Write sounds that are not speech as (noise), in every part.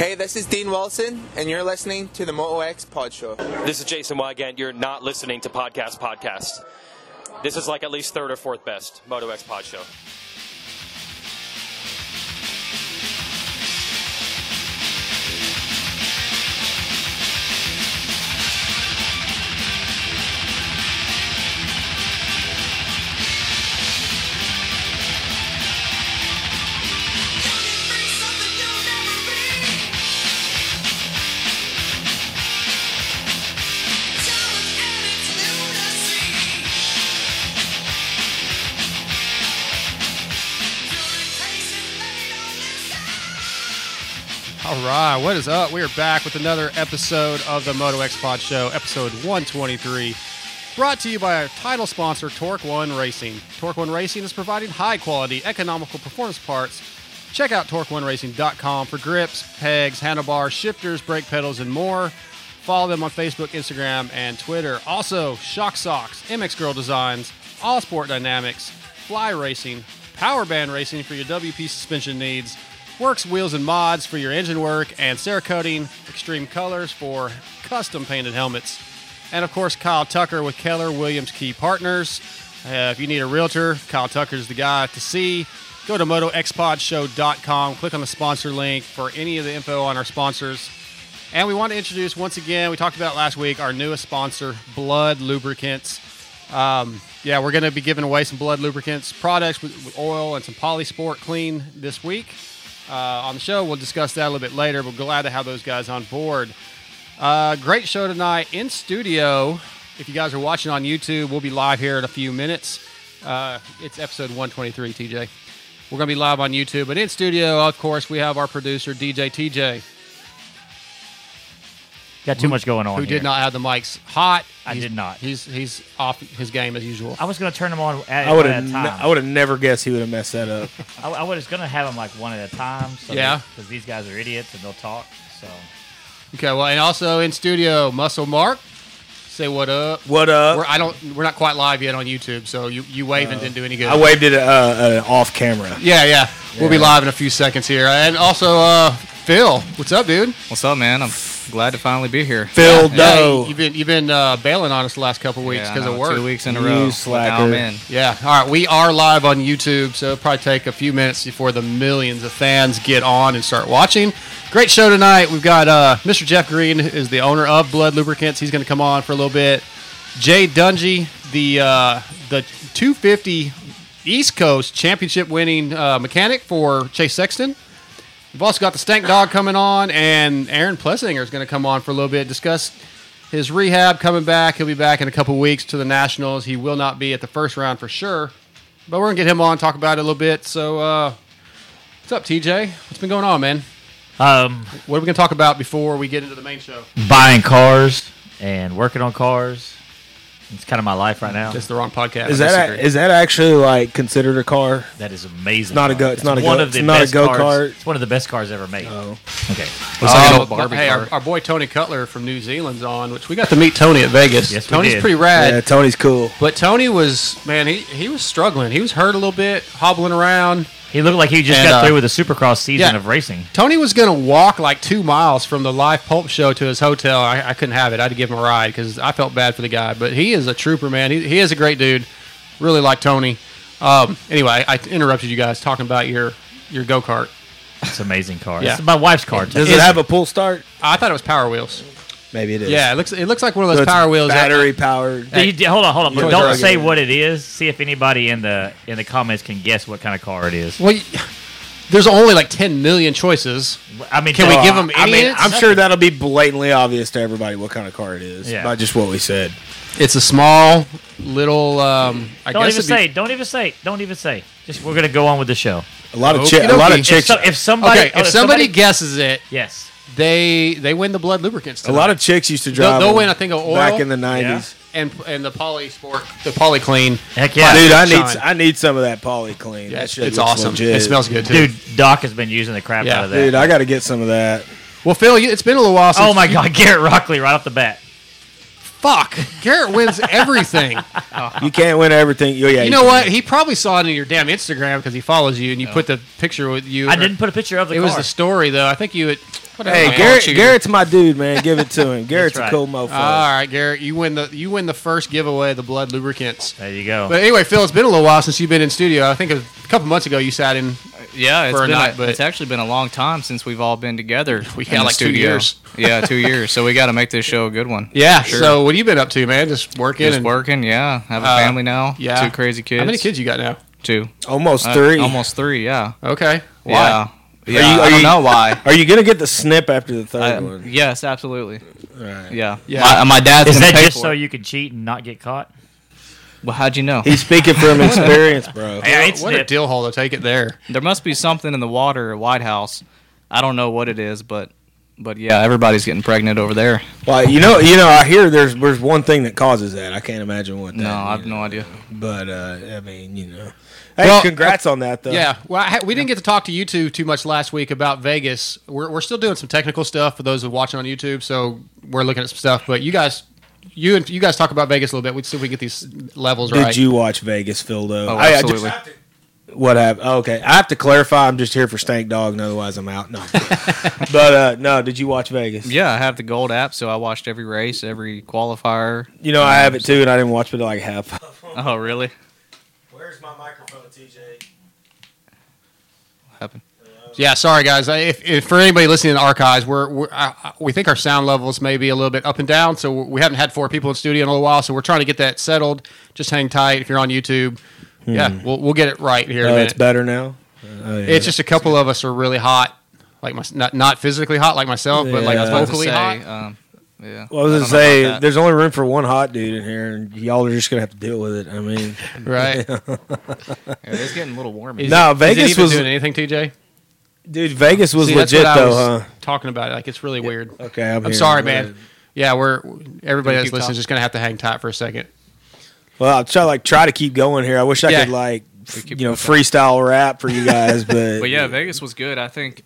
Hey, this is Dean Wilson, and you're listening to the Moto X Pod Show. This is Jason Weigandt. You're not listening to Podcast Podcast. This is like at least third or fourth best Moto X Pod Show. All right, what is up? We are back with another episode of the Moto X Pod Show, episode 123. Brought to you by our title sponsor, Torque One Racing. Torque One Racing is providing high quality, economical performance parts. Check out TorqueOneRacing.com for grips, pegs, handlebars, shifters, brake pedals, and more. Follow them on Facebook, Instagram, and Twitter. Also, Shock Socks, MX Girl Designs, All Sport Dynamics, Fly Racing, Power Band Racing for your WP suspension needs, Works Wheels and Mods for your engine work, and Cerakoting Extreme Colors for custom painted helmets. And of course, Kyle Tucker with Keller Williams Key Partners. Uh, if you need a realtor, Kyle Tucker's the guy to see. Go to MotoXPodShow.com, click on the sponsor link for any of the info on our sponsors. And we want to introduce once again, we talked about last week, our newest sponsor, Blud Lubricants. Um, yeah, we're going to be giving away some Blud Lubricants products with, with oil and some Polysport Clean this week on the show. We'll discuss that a little bit later, We're glad to have those guys on board. Uh, great show tonight in studio. If you guys are watching on YouTube, we'll be live here in a few minutes. Uh, it's episode 123, TJ. We're going to be live on YouTube, but in studio, of course, we have our producer, DJ TJ, Got too much going on. who here. did not have the mics hot. I He's- did not. He's he's off his game as usual. I was going to turn them on at I would have. at. I would have never guessed he would have messed that up. (laughs) I, I was going to have them like one at a time. So Yeah. Because these guys are idiots and they'll talk. So Okay, well, and also in studio, Muscle Mark. Say what up. What up? We're, I don't. We're not quite live yet on YouTube, so you you and didn't do any good. I waved it uh, uh, off camera. Yeah, yeah. We'll be live in a few seconds here. And also, uh, Phil, what's up, dude? What's up, man? I'm glad to finally be here. Phil Yeah, Doe. you've been you've been uh, bailing on us the last couple weeks because know, of work. Two weeks in a row. but Now slacker. I'm in. Yeah. All right, we are live on YouTube, so it'll probably take a few minutes before the millions of fans get on and start watching. Great show tonight. We've got uh, Mr. Jeff Green is the owner of Blud Lubricants. He's going to come on for a little bit. Jay Dungy, the uh, the 250 East Coast championship winning uh, mechanic for Chase Sexton. We've also got the Stank Dog coming on, and Aaron Plessinger is going to come on for a little bit, discuss his rehab coming back. He'll be back in a couple weeks to the Nationals. He will not be at the first round for sure, but we're going to get him on, talk about it a little bit. So, uh, what's up, TJ? What's been going on, man? um, What are we going to talk about before we get into the main show? buying cars and working on cars. It's kind of my life right now. That's the wrong podcast. Is I that disagree. is that actually like considered a car? that is amazing. not a go- it's not a one go- of the it's not a best go-kart. cars- It's one of the best cars ever made. Oh. Okay. Looks like Oh, old hey, our, our boy Tony Cutler from New Zealand's on, which we got to meet Tony at Vegas. Yes, we Tony's did. pretty rad. Yeah, Tony's cool. But Tony was man, he, he was struggling. He was hurt a little bit, hobbling around. He looked like he just And, got uh, through with a supercross season yeah. of racing. Tony was gonna walk like two miles from the live pulp show to his hotel. I, I couldn't have it. I had to give him a ride because I felt bad for the guy. But he is a trooper, man. He, he is a great dude. Really like Tony. Um, anyway, I interrupted you guys talking about your your go kart. It's an amazing car. Yeah. It's my wife's car. Does it have a pull start? I thought it was Power Wheels. Maybe it is. Yeah, it looks it looks like one of those So it's Power Wheels. that- battery powered. Do you- hold on, hold on. But Yeah. don't say it. what it is. See if anybody in the in the comments can guess what kind of car it is. well, y- there's only like 10 million choices. I mean, Can we tell- give 'em I mean, idiots? I'm sure that'll be blatantly obvious to everybody what kind of car it is Yeah. by just what we said. It's a small little. Um, I Don't guess even it'd be- say. Don't even say. Don't even say. Just we're gonna go on with the show. A lot of Okey chi- a lot dokey. of chicks. If, so, if somebody, Okay, oh, if somebody guesses it, yes, they they win the blud lubricants. a lot of chicks used to drive. they'll them win. I think of oil back in the '90s. and and the poly sport, the poly clean. heck yeah, Dude, I need Shine. I need some of that poly clean. Yeah, that it's, shit it's awesome. legit. It smells good too. dude. Doc has been using the crap Yeah. out of that. Dude, I got to get some of that. Well, Phil, it's been a little while. Since oh my you- God, (laughs) Garrett Rockley right off the bat. Fuck, Garrett wins everything. (laughs) Oh. You can't win everything. Oh, yeah, you know what? He probably saw it in your damn Instagram because he follows you, and you oh. put the picture with you. I or- didn't put a picture of the car. It car. was the story though. I think you. Had, Hey. Garrett. Garrett's my dude, man. Give it to him. (laughs) Garrett's right. a cool mofo. All right, Garrett, you win the you win the first giveaway of the blud lubricants. There you go. But anyway, Phil, it's been a little while since you've been in studio. I think a couple months ago you sat in. Yeah, it's for a been night, but- it's actually been a long time since we've all been together. (laughs) We in had the like two years. (laughs) yeah, two years. So we got to make this show a good one. Yeah. Sure. So what have you been up to, man? Just working. Just and, working. Yeah, have a Uh, family now. yeah. two crazy kids. How many kids you got now? Two. Almost Uh, three. almost three. Yeah. Okay. Why? Yeah. Yeah. you- I are don't you- know why. Are you gonna get the snip after the third I- one? yes, absolutely. Right. Yeah. Yeah. My, my dad's Is gonna that pay just for so it. you can cheat and not get caught? Well, how'd you know? He's speaking from (laughs) experience, bro. Hey, I ain't What a deal hole to take it there. There must be something in the water at White House. I don't know what it is, but but yeah, everybody's getting pregnant over there. Well, you know, you know, I hear there's there's one thing that causes that. I can't imagine what. That, No, I have you no idea. But uh, I mean, you know. Hey, Well, congrats on that, though. Yeah. Well, I, ha- we didn't get to talk to you two too much last week about Vegas. We're, we're still doing some technical stuff for those who are watching on YouTube. So we're looking at some stuff. But you guys, you and you guys talk about Vegas a little bit. We see if we can get these levels right. Did right. you watch Vegas, Phil? Though. Oh, I- I just- absolutely. what happened? Oh, okay, I have to clarify. I'm just here for Stank Dog, and otherwise I'm out. No, (laughs) but uh, no. Did you watch Vegas? Yeah, I have the gold app, so I watched every race, every qualifier. You know, I have it too, and I didn't watch but like half. Oh, really? Where's my microphone, TJ? What happened? Yeah, sorry guys. If, if for anybody listening in the archives, we're, we're I, we think our sound levels may be a little bit up and down. So we haven't had four people in studio in a little while. So we're trying to get that settled. Just hang tight. If you're on YouTube, hmm. yeah, we'll, we'll get it right here. Oh, it's better now. Oh, yeah. It's just a couple of us are really hot, like my not not physically hot like myself, but like Yeah. Was about vocally say, hot. um, yeah. Well, I was I gonna say, there's only room for one hot dude in here, and y'all are just gonna have to deal with it. I mean, (laughs) Right? (laughs) Yeah, it's getting a little warm. Is No, it- is it Vegas even was- doing anything, TJ? dude, Vegas was See, that's legit what I though, was huh? Talking about it, like it's really weird. Okay, I'm, I'm here. sorry, man. ahead. Yeah, we're everybody that's listening is just gonna have to hang tight for a second. Well, I'll try like try to keep going here. I wish I Yeah. could like f- you know freestyle rap for you guys, but (laughs) But yeah, Vegas was good. I think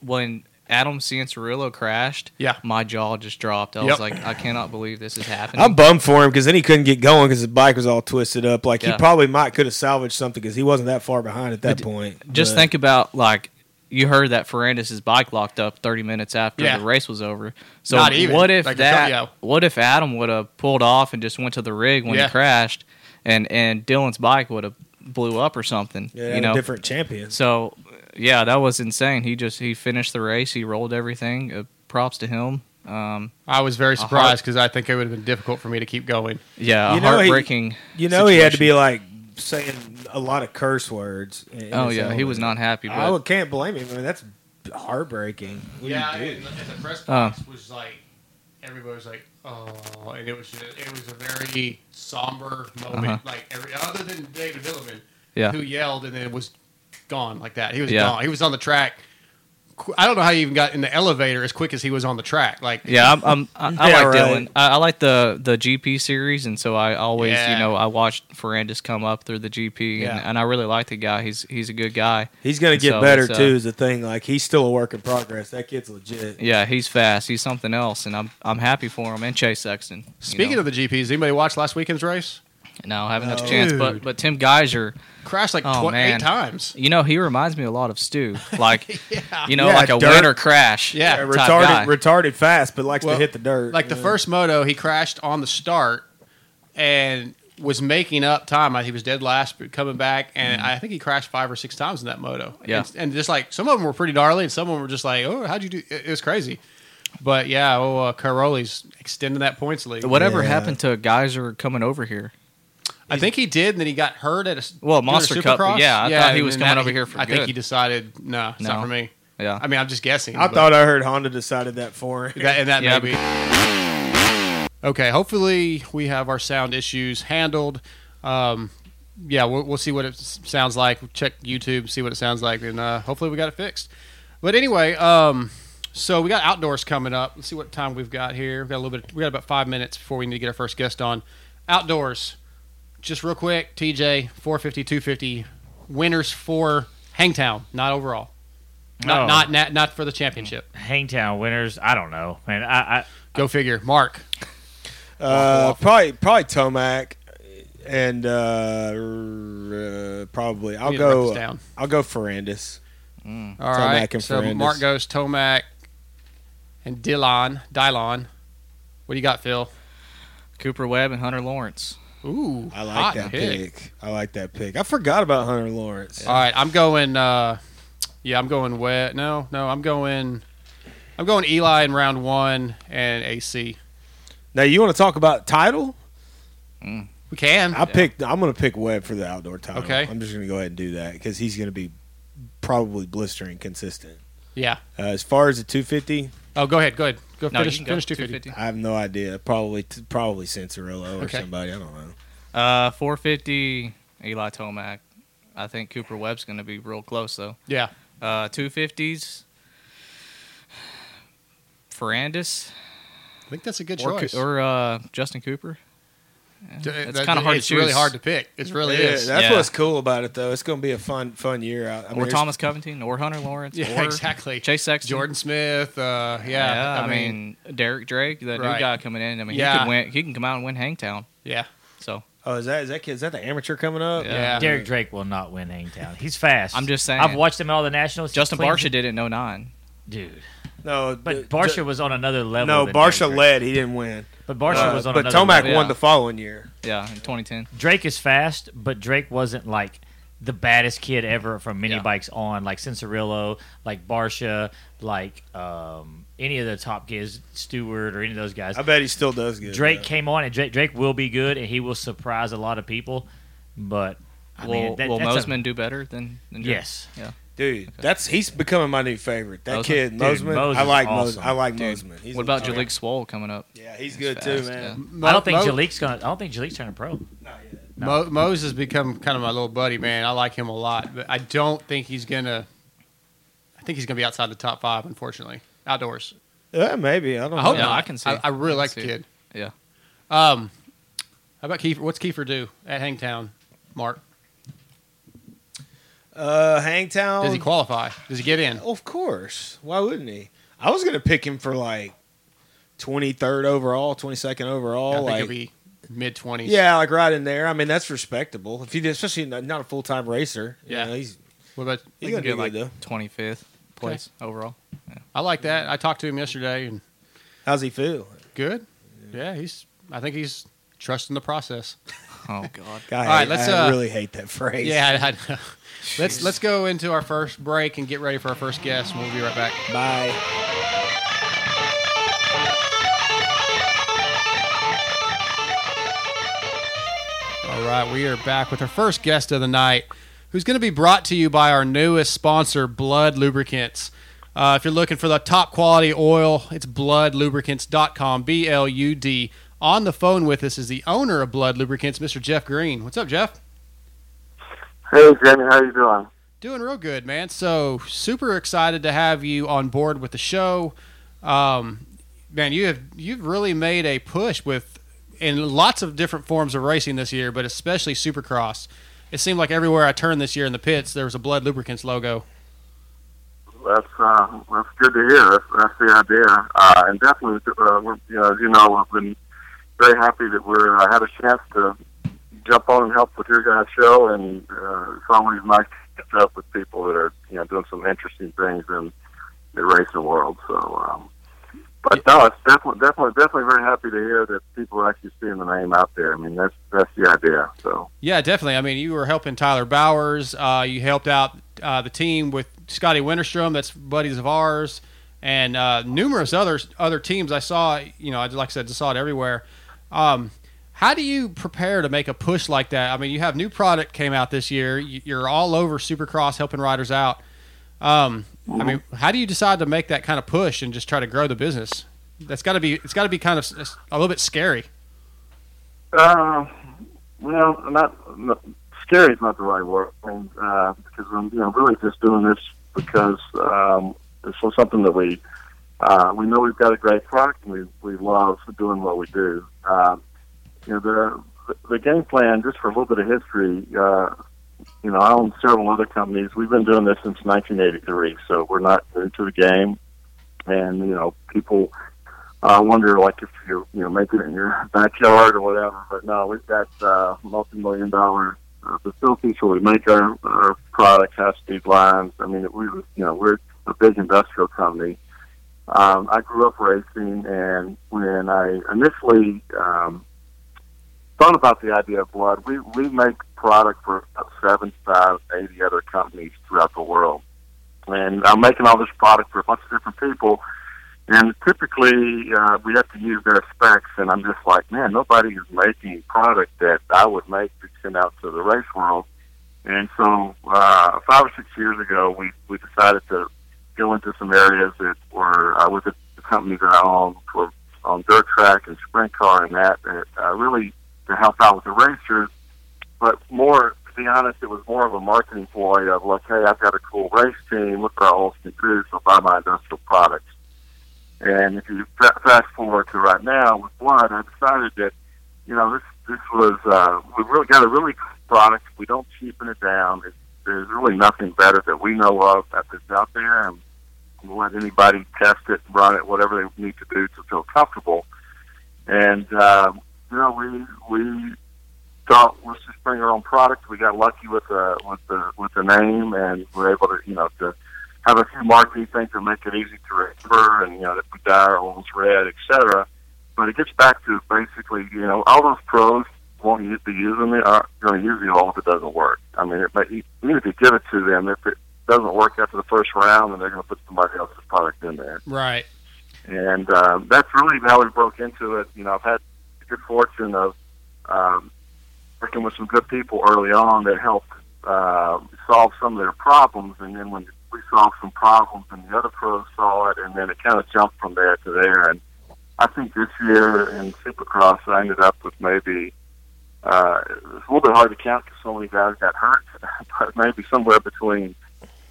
when Adam Cianciarulo crashed, Yeah. my jaw just dropped. I Yep. was like, I cannot believe this is happening. I'm bummed for him because then he couldn't get going because his bike was all twisted up. Like he probably might could have salvaged something because he wasn't that far behind at that point. just But- think about like you heard that Ferrandis' bike locked up 30 minutes after Yeah. the race was over. So Not even. what if Like that? What if Adam would have pulled off and just went to the rig when Yeah. he crashed, and and Dylan's bike would have blew up or something? yeah, you had a know. different champion. So yeah, that was insane. He just he finished the race. He rolled everything. Uh, props to him. Um, I was very surprised because I think it would have been difficult for me to keep going. yeah, You a know, he- heartbreaking. You know, he had to be like saying a lot of curse words. in Oh yeah, he was not happy. I can't blame him. I mean, that's heartbreaking. What do you do? the press Uh. was like everybody was like, oh, and it was just, it was a very somber moment. Uh-huh. Like every other than David Dillman, yeah, who yelled and then was gone like that. He was Yeah. gone. He was on the track. I don't know how he even got in the elevator as quick as he was on the track. Like yeah. I'm, I'm, I, I Yeah, like right. Dylan. I, I like the the GP series, and so I always, Yeah. you know, I watched Ferrandis come up through the GP, Yeah. and, and I really like the guy. He's he's a good guy. He's gonna get So better it's, uh, too. Is the thing. Like he's still a work in progress. That kid's legit. Yeah, he's fast. He's something else, and I'm I'm happy for him. And Chase Sexton. you Speaking know. of the GPs, anybody watch last weekend's race? No, I haven't had a chance, but but Tim Gajser, Crashed like Oh, tw- man. eight times. you know, he reminds me a lot of Stu. (laughs) Like Yeah. you know, Yeah, like a dirt. winter crash. Yeah, Yeah, type retarded, guy. retarded fast, but likes Well, to hit the dirt. Like the first moto, he crashed on the start and was making up time. He was dead last, but coming back, and I think he crashed five or six times in that moto. Mm-hmm. Yeah. and, and just like some of them were pretty gnarly, and some of them were just like, "Oh, how'd you do?" It, it was crazy. But yeah, oh, uh, Cairoli's extending that points lead. Whatever Yeah. happened to Gajser coming over here? I think he did, and then he got hurt at a Well, doing a Monster Cup, Supercross. yeah, I thought he and was then coming that- over here for I think good. he decided, no, it's not for me. Yeah. I mean, I'm just guessing. I but- thought I heard Honda decided that for him. That, and that Yeah. may be. Okay, hopefully we have our sound issues handled. Um, yeah, we'll, we'll see what it s- sounds like. Check YouTube, see what it sounds like, and uh, hopefully we got it fixed. But anyway, um, so we got outdoors coming up. Let's see what time we've got here. We've got a little bit. We got about five minutes before we need to get our first guest on. Outdoors, just real quick. TJ, 450, 250 winners for Hangtown, not overall. Not, Oh. not not not for the championship. Hangtown winners. I don't know, man. I, I Go figure. Mark. Uh, probably probably Tomac, and uh, uh, probably I'll need to write go. down. I'll go Ferrandis. All Tomac right. and So Ferrandis. Mark goes Tomac. and Dillon. Dylon. What do you got, Phil? Cooper Webb and Hunter Lawrence. Ooh, I like hot that pick. pick. I like that pick. I forgot about Hunter Lawrence. All right, I'm going. Uh, yeah, I'm going wet. No, no, I'm going. I'm going Eli in round one and AC. Now you want to talk about title? We can. I picked. I'm going to pick Webb for the outdoor title. Okay. I'm just going to go ahead and do that because he's going to be probably blistering consistent. Yeah. Uh, as far as the 250, Oh, go ahead. Go ahead. Go No, you finish. go finish 250. 250. I have no idea. Probably probably Cianciarulo or Okay. somebody. I don't know. Uh, 450 Eli Tomac. I think Cooper Webb's going to be real close though. Yeah. Uh, 250s. Ferrandis I think that's a good or, choice. Coo- or uh, Justin Cooper. D- it's kinda hard to It's really hard to pick. It really Yeah, is. That's Yeah. what's cool about it, though. It's going to be a fun fun year out. I mean, or there's- Thomas Covington or Hunter Lawrence. Yeah, or exactly. Chase Sexton. Jordan Smith. Uh, yeah. Yeah, I, mean, Derek Drake, that Right. new guy coming in. I mean, Yeah. he could win. He can come out and win Hangtown. yeah. So Oh, is that is that kid? Is that the amateur coming up? Yeah. Yeah. Derek Drake will not win Hangtown. He's fast. I'm just saying. I've watched him at all the nationals. Justin cleans Barcia did it in 09. dude. No, But the- Barcia the- was on another level. no. than Barcia Drake. led. He didn't win. But Barcia Uh, was on but another Tomac level. Yeah. won the following year. Yeah, in 2010. Drake is fast, but Drake wasn't like the baddest kid ever from mini Yeah. bikes on, like Cianciarulo, like Barcia, like um, any of the top kids, Stewart or any of those guys. I bet he still does good. Drake though. came on, and Drake, Drake will be good, and he will surprise a lot of people. But I will mean, that, will that's a- Mosiman do better than, than Drake? yes, Yeah. Dude. That's he's becoming my new favorite. That Mosiman? kid, Dude, Mosiman. Mose I like awesome. Mosiman. I like Dude, Mosiman. He's what about a- Jalek Swoll coming up? Yeah, he's He's good fast, too, yeah. man. Mo- I don't think Mo- Jalek's gonna. I don't think Jalek's turning pro. No, Mo- Mose has become kind of my little buddy, man. I like him a lot, but I don't think he's gonna. I think he's gonna be outside the top five, unfortunately, outdoors. Yeah, maybe. I don't I know. hope Yeah, not. I can see. I, I really I like the see kid. Yeah. Um, how about Kiefer? What's Kiefer do at Hangtown? Mark, Uh, Hangtown. does he qualify? Does he get in? Of course. Why wouldn't he? I was gonna pick him for like twenty third overall, twenty second overall. I think like, he'll be mid twenties. yeah, like right in there. I mean, that's respectable. If he, did, especially not not a full time racer. you Yeah. know, he's What about? he's He gonna can get like good though. 25th place overall. I like that. I talked to him yesterday, and How's he feel? good. Yeah, he's. I think he's trusting the process. Oh God. (laughs) God, All right, let's, I uh, really hate that phrase. Yeah, I, I know. Let's let's go into our first break and get ready for our first guest. and We'll be right back. Bye. All right, we are back with our first guest of the night, who's going to be brought to you by our newest sponsor, Blud Lubricants. Uh, if you're looking for the top quality oil, it's bludlubricants.com, B L U D. On the phone with us is the owner of Blud Lubricants, Mr. Jeff Green. What's up, Jeff? Hey, Jamie, how you doing? Doing real good, man. So super excited to have you on board with the show. Um, man, you have you've really made a push with in lots of different forms of racing this year, but especially Supercross. It seemed like everywhere I turned this year in the pits, there was a Blud Lubricants logo. That's uh, that's good to hear. That's, that's the idea, uh, and definitely, uh, we're, you know, as you know, we've been very happy that we're uh, had a chance to jump on and help with your guys' show, and uh, it's always nice to catch up with people that are you know doing some interesting things in the racing world. So, um, but no, it's definitely, definitely, definitely very happy to hear that people are actually seeing the name out there. I mean, that's that's the idea. So. Yeah, definitely. I mean, you were helping Tyler Bowers. Uh, you helped out uh, the team with Scotty Wennerstrom. That's buddies of ours, and uh, numerous other other teams. I saw. You know, I like I said, just saw it everywhere. Um, how do you prepare to make a push like that? I mean, you have new product came out this year. You- You're all over Supercross helping riders out. Um, I mean, how do you decide to make that kind of push and just try to grow the business? That's got to be. It's got to be kind of a little bit scary. Uh, well, not, not scary is not the right word. I mean, uh, because I'm you know really just doing this because um, it's so- something that we uh, we know we've got a great product and we we love doing what we do. Uh, you know the the game plan just for a little bit of history. Uh, you know, I own several other companies. We've been doing this since 1983, so we're not new to the game. And you know, people I wonder, like, if you're, you know, making it in your backyard or whatever. But no, we've got uh, multi-million dollar uh, facilities where we make our, our products, high speed lines. I mean, we, you know, we're a big industrial company, um, I grew up racing, and when I initially um, thought about the idea of Blud, we we make product for about 75, 80 other companies throughout the world, and I'm making all this product for a bunch of different people. And typically, uh, we have to use their specs, and I'm just like, man, nobody is making product that I would make to send out to the race world. And so, uh, five or six years ago, we we decided to go into some areas that were uh, with the, companies that I own for on dirt track and sprint car and that, that uh, really to help out with the racers. But more, to be honest, it was more of a marketing ploy of like, hey, I've got a cool race team. Look what all can do. So buy my industrial products. And if you fast forward to right now with Blud, I decided that you know this this was uh, we really got a really good product. We don't cheapen it down. It's, there's really nothing better that we know of that is out there, and we'll let anybody test it, run it, whatever they need to do to feel comfortable. And uh, you know, we we thought let's just bring our own product. We got lucky with the with the with the name, and we're able to you know to have a few marketing things to make it easy to remember, and you know that we dye our oils red, etc. But it gets back to basically, you know, all those pros won't use, be using it are going to use the oil if it doesn't work. I mean, it, may, even if you give it to them, if it doesn't work after the first round, then they're going to put somebody else's product in there. Right. And um, that's really how we broke into it. You know, I've had the good fortune of um, working with some good people early on that helped uh, solve some of their problems, and then when we solved some problems, and the other pros saw it, and then it kind of jumped from there to there. And I think this year in Supercross, I ended up with maybe uh, it's a little bit hard to count because so many guys got hurt, (laughs) but maybe somewhere between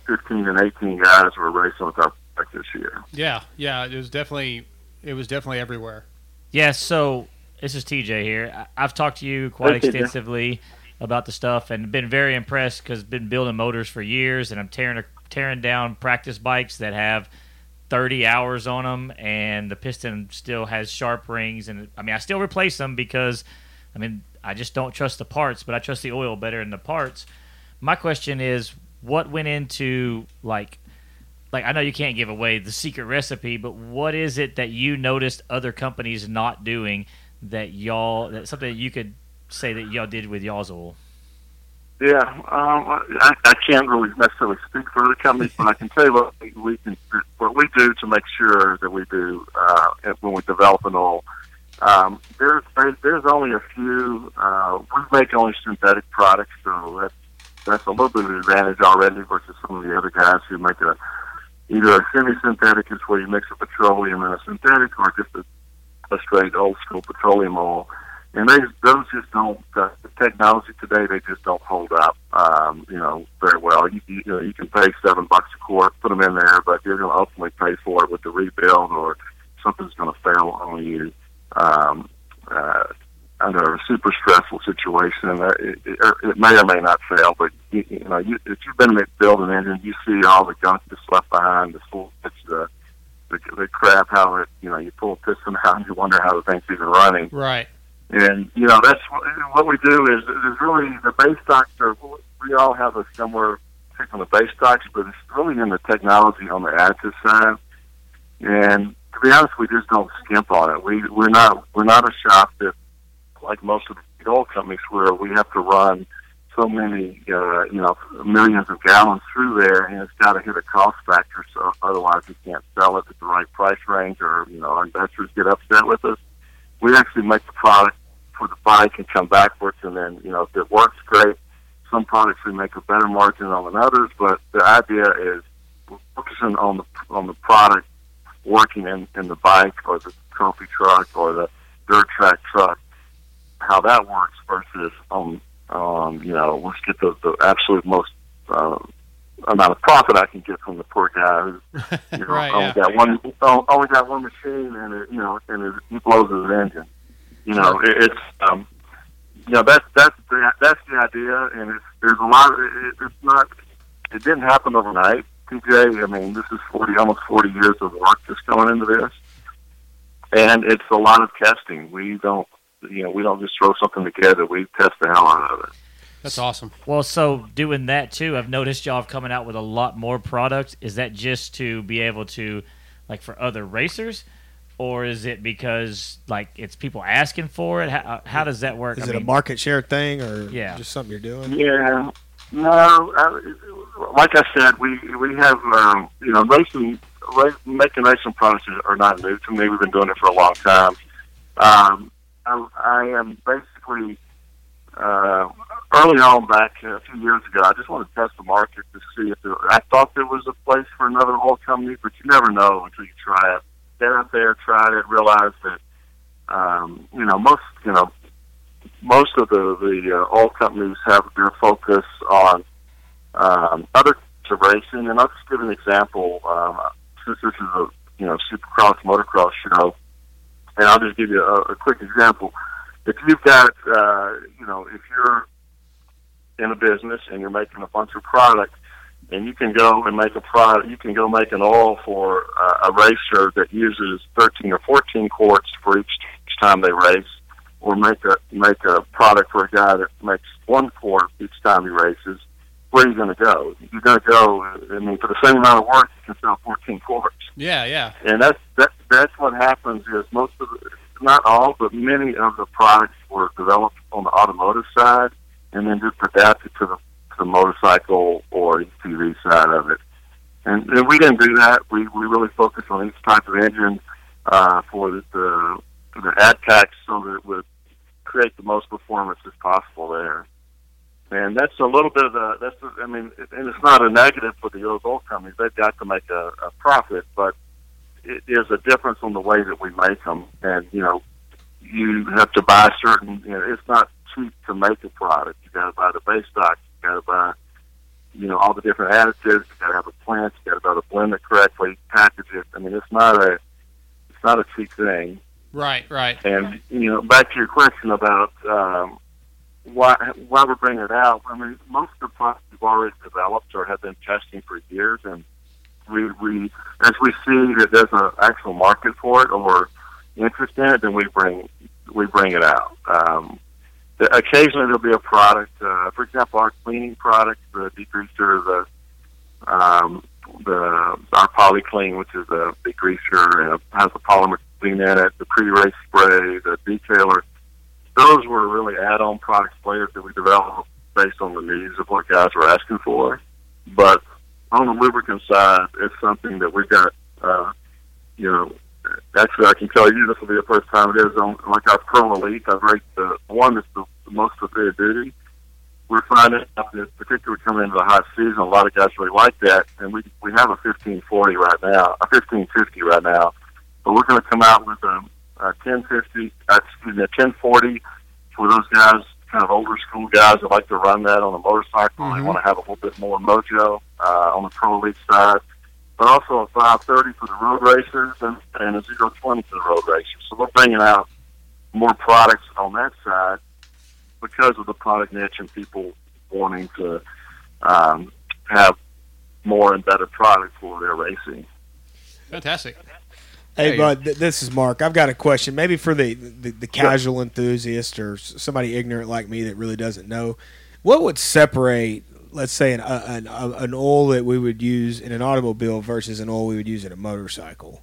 15 and 18 guys were racing with our product this year. Yeah, yeah. It was definitely it was definitely everywhere. Yeah, so this is TJ here. I- I've talked to you quite Hey, TJ. extensively about the stuff and been very impressed because been building motors for years and I'm tearing tearing down practice bikes that have 30 hours on them and the piston still has sharp rings and I mean I still replace them because I mean I just don't trust the parts but I trust the oil better than the parts. My question is what went into like like I know you can't give away the secret recipe, but what is it that you noticed other companies not doing that y'all that something you could say that y'all did with y'all's oil? Yeah, um, I, I can't really necessarily speak for the companies, but I can tell you what we, can, what we do to make sure that we do uh, when we develop an oil. Um, there's there's- there's only a few. Uh, we make only synthetic products, so that's that's a little bit of an advantage already versus some of the other guys who make a either a semi-synthetic is where you mix a petroleum and a synthetic, or just a, a straight old school petroleum oil. And they those just don't the, the technology today they just don't hold up um, you know very well. You, you, know you can pay seven bucks a quart, put them in there, but you're going to ultimately pay for it with the rebuild or something's going to fail on you um, uh, under a super stressful situation. And uh, it, it, it may or may not fail, but you, you know you, if you've been building an engine, you see all the gunk that's left behind, the full the the, the crap how it you know you pull a piston out and you wonder how the thing's even running. Right. And you know that's what, what we do is is really the base stocks are we all have a similar take on the base stocks, but it's really in the technology on the additive side. And to be honest, we just don't skimp on it. We we're not we're not a shop that like most of the oil companies where we have to run so many uh, you know millions of gallons through there, and it's got to hit a cost factor. So otherwise, we can't sell it at the right price range, or you know our investors get upset with us we actually make the product for the bike and come backwards and then you know if it works great some products we make a better margin on than others but the idea is we're focusing on the on the product working in in the bike or the trophy truck or the dirt track truck how that works versus on um you know let's get the, the absolute most uh, amount of profit I can get from the poor guy who (laughs) you know, Right, only yeah. got one only got one machine and it, you know and it, he blows his engine. You know, it, it's um, you know that's that's the that's the idea, and it's there's a lot. Of, it, it's not. It didn't happen overnight. TJ, I mean, this is forty almost forty years of work just going into this, and it's a lot of testing. We don't. You know, we don't just throw something together. We test the hell out of it. That's awesome. Well, so doing that too, I've noticed y'all have coming out with a lot more products. Is that just to be able to, like for other racers, or is it because like it's people asking for it? How, how does that work? Is I it a market share thing or Yeah. just something you're doing? Yeah. No, I, like I said, we we have um, you know racing, ra- making racing products are not new to me. We've been doing it for a long time. Um, I, I am basically uh, early on back a few years ago. I just wanted to test the market to see if there, I thought there was a place for another oil company, but you never know until you try it. Get out there, try it, realize that um, you know most you know most of the the uh, oil companies have their focus on um, other racing. And I'll just give an example. Um, since this is a you know supercross motocross show, and I'll just give you a, a quick example. If you've got uh, you know if you're in a business and you're making a bunch of product. And you can go and make a product. You can go make an oil for uh, a racer that uses 13 or 14 quarts for each, each time they race, or make a make a product for a guy that makes one quart each time he races, where are you going to go? You're going to go. I mean, for the same amount of work, you can sell 14 quarts, Yeah, yeah. and that's that. That's what happens. Is most of the, not all, but many of the products were developed on the automotive side, and then just adapted to the to the motorcycle or ATV side of it. And, and we didn't do that. We we really focused on each type of engine uh, for the, the the ad packs so that it would create the most performance as possible there. And that's a little bit of the that's the, I mean, and it's not a negative for the oil companies. They've got to make a, a profit, but it is a difference on the way that we make them. And you know, you have to buy certain. You know, it's not cheap to make a product. You got to buy the base stock. You got to buy, you know, all the different additives. You got to have a plant. You got to be able to blend it correctly, package it. I mean, it's not a it's not a cheap thing. Right, right. And you know, back to your question about um, why why we're bringing it out. I mean, most of the products we've already developed or have been testing for years, and we we as we see that there's an actual market for it or interest in it, then we bring we bring it out. Um, the, occasionally there'll be a product, uh, for example, our cleaning product, the degreaser, the um, the our polyclean, which is a degreaser and has a polymer clean in it, the pre-race spray, the detailer. Those were really add-on products later that we developed based on the needs of what guys were asking for. But on the lubricant side, it's something that we've got. Uh, you know, actually, I can tell you this will be the first time it is on like our Pro Elite. I've rated the one that's the, the most severe duty. We're finding out that particularly coming into the hot season, a lot of guys really like that, and we we have a 1540 right now, a 1550 right now, but we're going to come out with a, a 1050, uh, excuse me, 1040 for those guys, kind of older school guys that like to run that on a motorcycle. They Mhm. want to have a little bit more mojo uh, on the Pro Elite side, but also a 530 for the road racers and, and a 020 for the road racers. So we're bringing out more products on that side because of the product niche and people wanting to um, have more and better product for their racing. Fantastic. Hey, Hey. bud, th- this is Mark. I've got a question, maybe for the, the, the casual enthusiast or somebody ignorant like me that really doesn't know. What would separate, let's say, an, an, uh, an oil that we would use in an automobile versus an oil we would use in a motorcycle?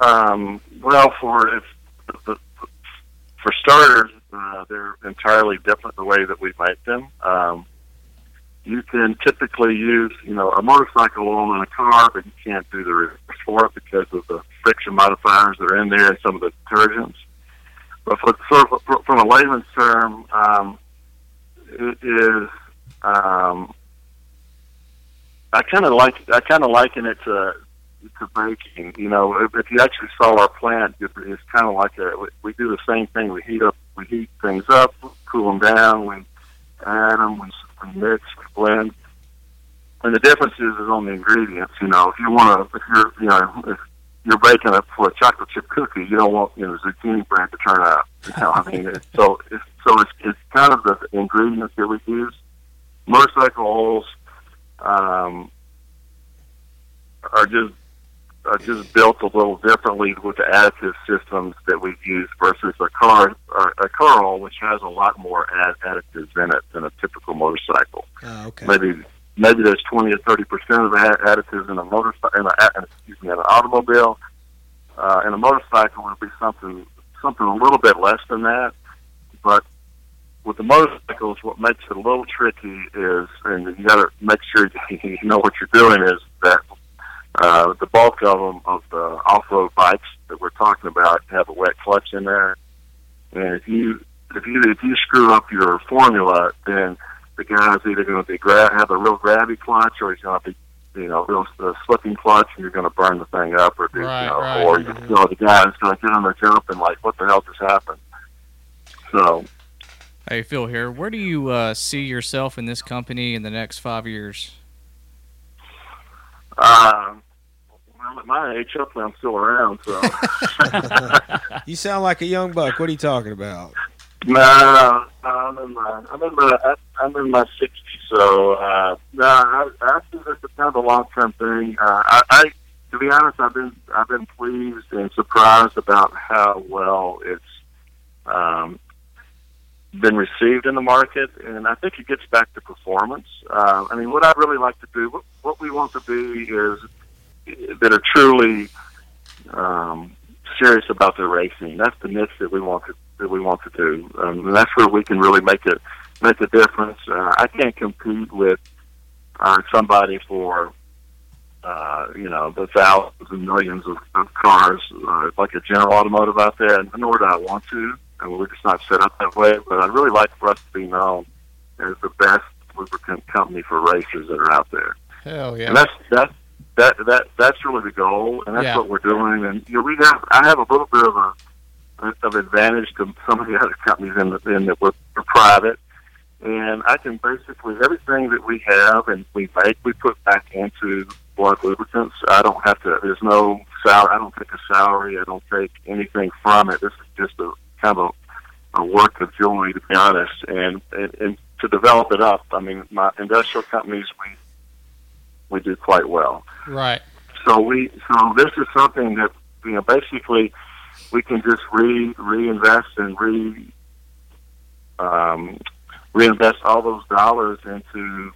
Um, well, for if, for starters, uh, they're entirely different the way that we make them. Um, you can typically use, you know, a motorcycle oil in a car, but you can't do the reverse for it because of the friction modifiers that are in there and some of the detergents. But for, sort of, from a layman's term, um, it is. Um, I kind of like I kind of liken it to to baking. You know, if, if you actually saw our plant, it- it's kind of like a we- do the same thing. We heat up, we heat things up, cool them down, we add them, we, we mix, blend. And the difference is, is on the ingredients. You know, if you want to, if you're, you know, if you're baking it for a chocolate chip cookie, you don't want you know zucchini bread to turn out. You know, I mean, it's, so it's so it's it's kind of the ingredients that we use. Motorcycle oils um, are just are just built a little differently with the additive systems that we've used versus a car or a car oil, which has a lot more add- additives in it than a typical motorcycle. Uh, okay. Maybe maybe there's 20 or 30 percent of the additives in a motorcycle, in a, excuse me, in an automobile. Uh, in a motorcycle, would be something something a little bit less than that. But with the motorcycles, what makes it a little tricky is, and you got to make sure (laughs) you know what you're doing, is that uh, the bulk of them of the off-road bikes that we're talking about have a wet clutch in there, and if you if you if you screw up your formula, then the guy's either going to be gra- have a real grabby clutch, or he's going to be you know real uh, slipping clutch, and you're going to burn the thing up, or right, you know, right. or you know the guy's going to get on the jump and like, what the hell just happened? So. Hey Phil here. Where do you uh, see yourself in this company in the next five years? Uh, at my age, hopefully I'm still around. So. (laughs) you sound like a young buck. What are you talking about? No, I'm in my I'm in my I'm in my sixties. So uh, no, I, I think that's kind of a long term thing. Uh, I, I to be honest, I've been I've been pleased and surprised about how well it's um, been received in the market, and I think it gets back to performance. Uh, I mean, what I'd really like to do, what, what we want to be is that are truly um, serious about their racing. That's the niche that we want to that we want to do, um, and that's where we can really make it make a difference. Uh, I can't compete with uh, somebody for uh, you know the thousands and millions of, of cars uh, like a General Automotive out there, and nor do I want to. And we're just not set up that way. But I'd really like for us to be known as the best lubricant company for racers that are out there. Hell yeah. And that's that's that that that's really the goal, and that's Yeah. what we're doing. And you know, we have I have a little bit of a of advantage to some of the other companies in the, in that we're, private, and I can basically everything that we have and we make we put back into blud lubricants. I don't have to. There's no salary. I don't take a salary. I don't take anything from it. This is just a kind of a, a work of joy, to be honest. And, and and to develop it up, I mean, my industrial companies we we do quite well. Right. So we so this is something that you know basically we can just re reinvest and re um, reinvest all those dollars into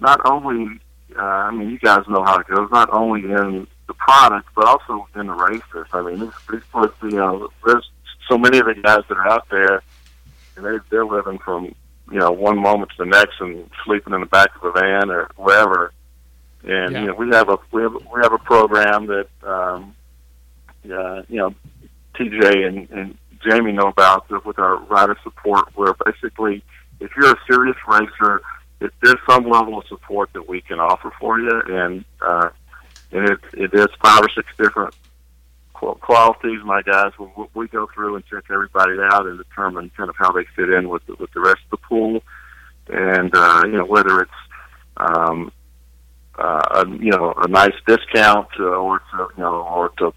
not only uh, I mean you guys know how it goes not only in the product but also in the racers. I mean these folks you know there's so many of the guys that are out there and they they're living from you know one moment to the next and sleeping in the back of a van or wherever. And Yeah. you know we have a we have we have a program that um, uh, you know TJ and, and Jamie know about with our rider support, where basically if you're a serious racer, it, there's some level of support that we can offer for you, and uh, and it it is five or six different qualities. My guys, we, we go through and check everybody out and determine kind of how they fit in with the, with the rest of the pool, and uh, you know whether it's um, uh, a, you know a nice discount uh, or a, you know or a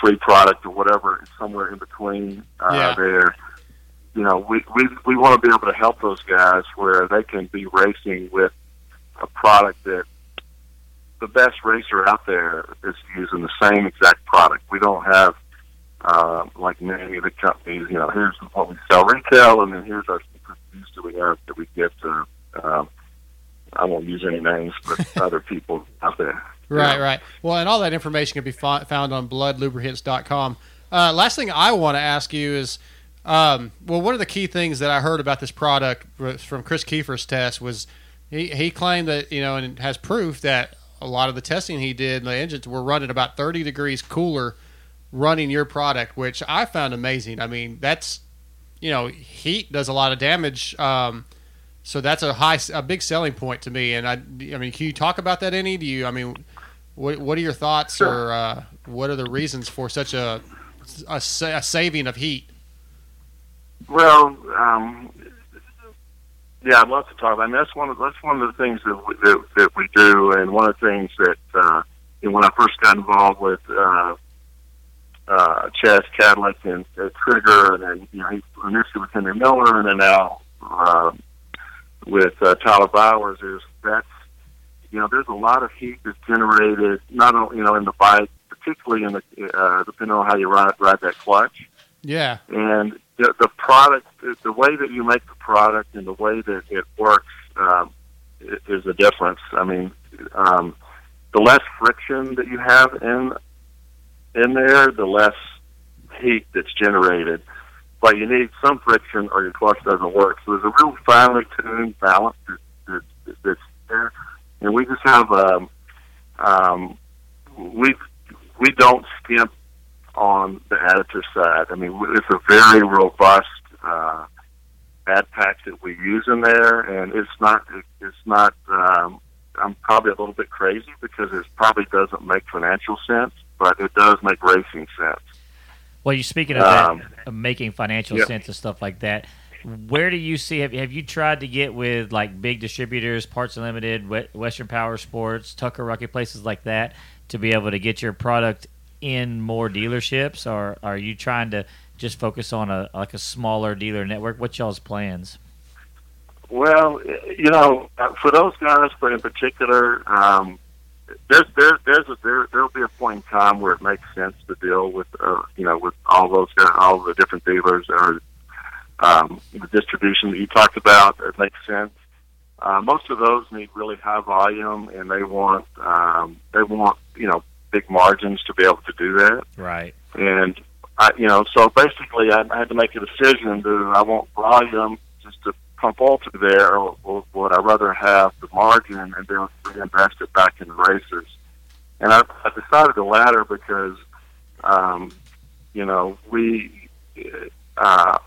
free product or whatever it's somewhere in between uh, Yeah. there you know we we we want to be able to help those guys where they can be racing with a product that the best racer out there is using the same exact product we don't have uh, like many of the companies you know here's what we sell retail and then here's our secret use that we have that we get to um, I won't use any names, but (laughs) other people out there. Right, right. Well, and all that information can be found on bludlubricants.com. Uh, last thing I want to ask you is, um, well, one of the key things that I heard about this product from Chris Kiefer's test was he, he claimed that, you know, and has proof that a lot of the testing he did, the engines were running about 30 degrees cooler running your product, which I found amazing. I mean, that's, you know, heat does a lot of damage. Um, so that's a high, a big selling point to me. And I, I mean, can you talk about that any? Do you, I mean, what What are your thoughts, Sure. or uh, what are the reasons for such a, a sa- a saving of heat? Well, um, yeah, I'd love to talk about. I mean, that's one of that's one of the things that we, that, that we do, and one of the things that uh, when I first got involved with uh, uh, Chaz Cadillac and uh, Trigger, and then you know, he initially with Henry Miller, and then now uh, with uh, Tyler Bowers, is that's you know, there's a lot of heat that's generated not only you know in the bike, particularly in the uh, depending on how you ride ride that clutch Yeah, and the, the product, the- way that you make the product and the way that it works, um, is the difference. I mean, um, the less friction that you have in in there, the less heat that's generated. But you need some friction, or your clutch doesn't work. So there's a real finely tuned balance that, that, that's there, and we just have um, um, we we don't skimp on the additive side. I mean, it's a very robust uh, ad pack that we use in there, and it's not it's not. Um, I'm probably a little bit crazy because it probably doesn't make financial sense, but it does make racing sense. Well, you're speaking of Um, that, of making financial yeah. sense and stuff like that. Where do you see? Have, have you tried to get with like big distributors, Parts Unlimited, Western Power Sports, Tucker Rocky, places like that, to be able to get your product in more dealerships, or are you trying to just focus on a like a smaller dealer network? What's y'all's plans? Well, you know, uh, for those guys, but in particular, um, there's there there's a, there there'll be a point in time where it makes sense to deal with uh, you know with all those all the different dealers or um, the distribution that you talked about. It makes sense. Uh, most of those need really high volume, and they want um, they want you know big margins to be able to do that. Right. And I, you know, so basically, I, I had to make a decision: do I want volume just to pump through there, or, or would I rather have the margin and then reinvest it back in racers? And I, I decided the latter because, um, you know, we, uh,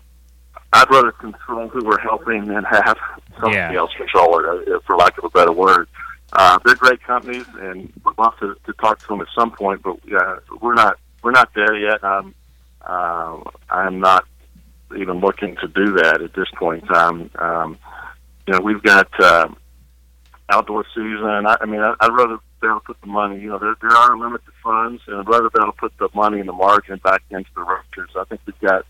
I'd rather control who we're helping than have somebody Yeah. else control it, uh, for lack of a better word. Uh, they're great companies, and we'd love to, to talk to them at some point. But uh, we're not we're not there yet. I'm uh, I'm not even looking to do that at this point in time. Um, you know, we've got uh, outdoor season. I, I mean, I, I'd rather be able to put the money. You know, there, there are limited funds, and I'd rather be able to put the money and the margin back into the racers. I think we've got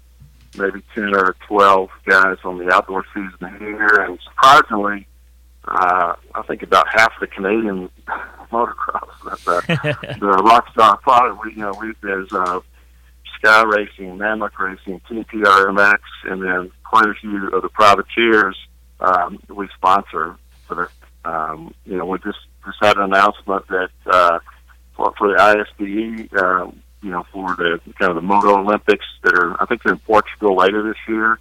maybe ten or twelve guys on the outdoor season here, and surprisingly, uh, I think about half the Canadian (laughs) motocross. The, (laughs) the Rockstar product, we you know, we there's uh, Sky Racing, Mammoth Racing, TPRMX, and then quite a few of the privateers um, we sponsor for the. Um, you know, we just just had an announcement that uh, for, for the ISDE, uh, you know, for the kind of the Moto Olympics that are, I think they're in Portugal later this year.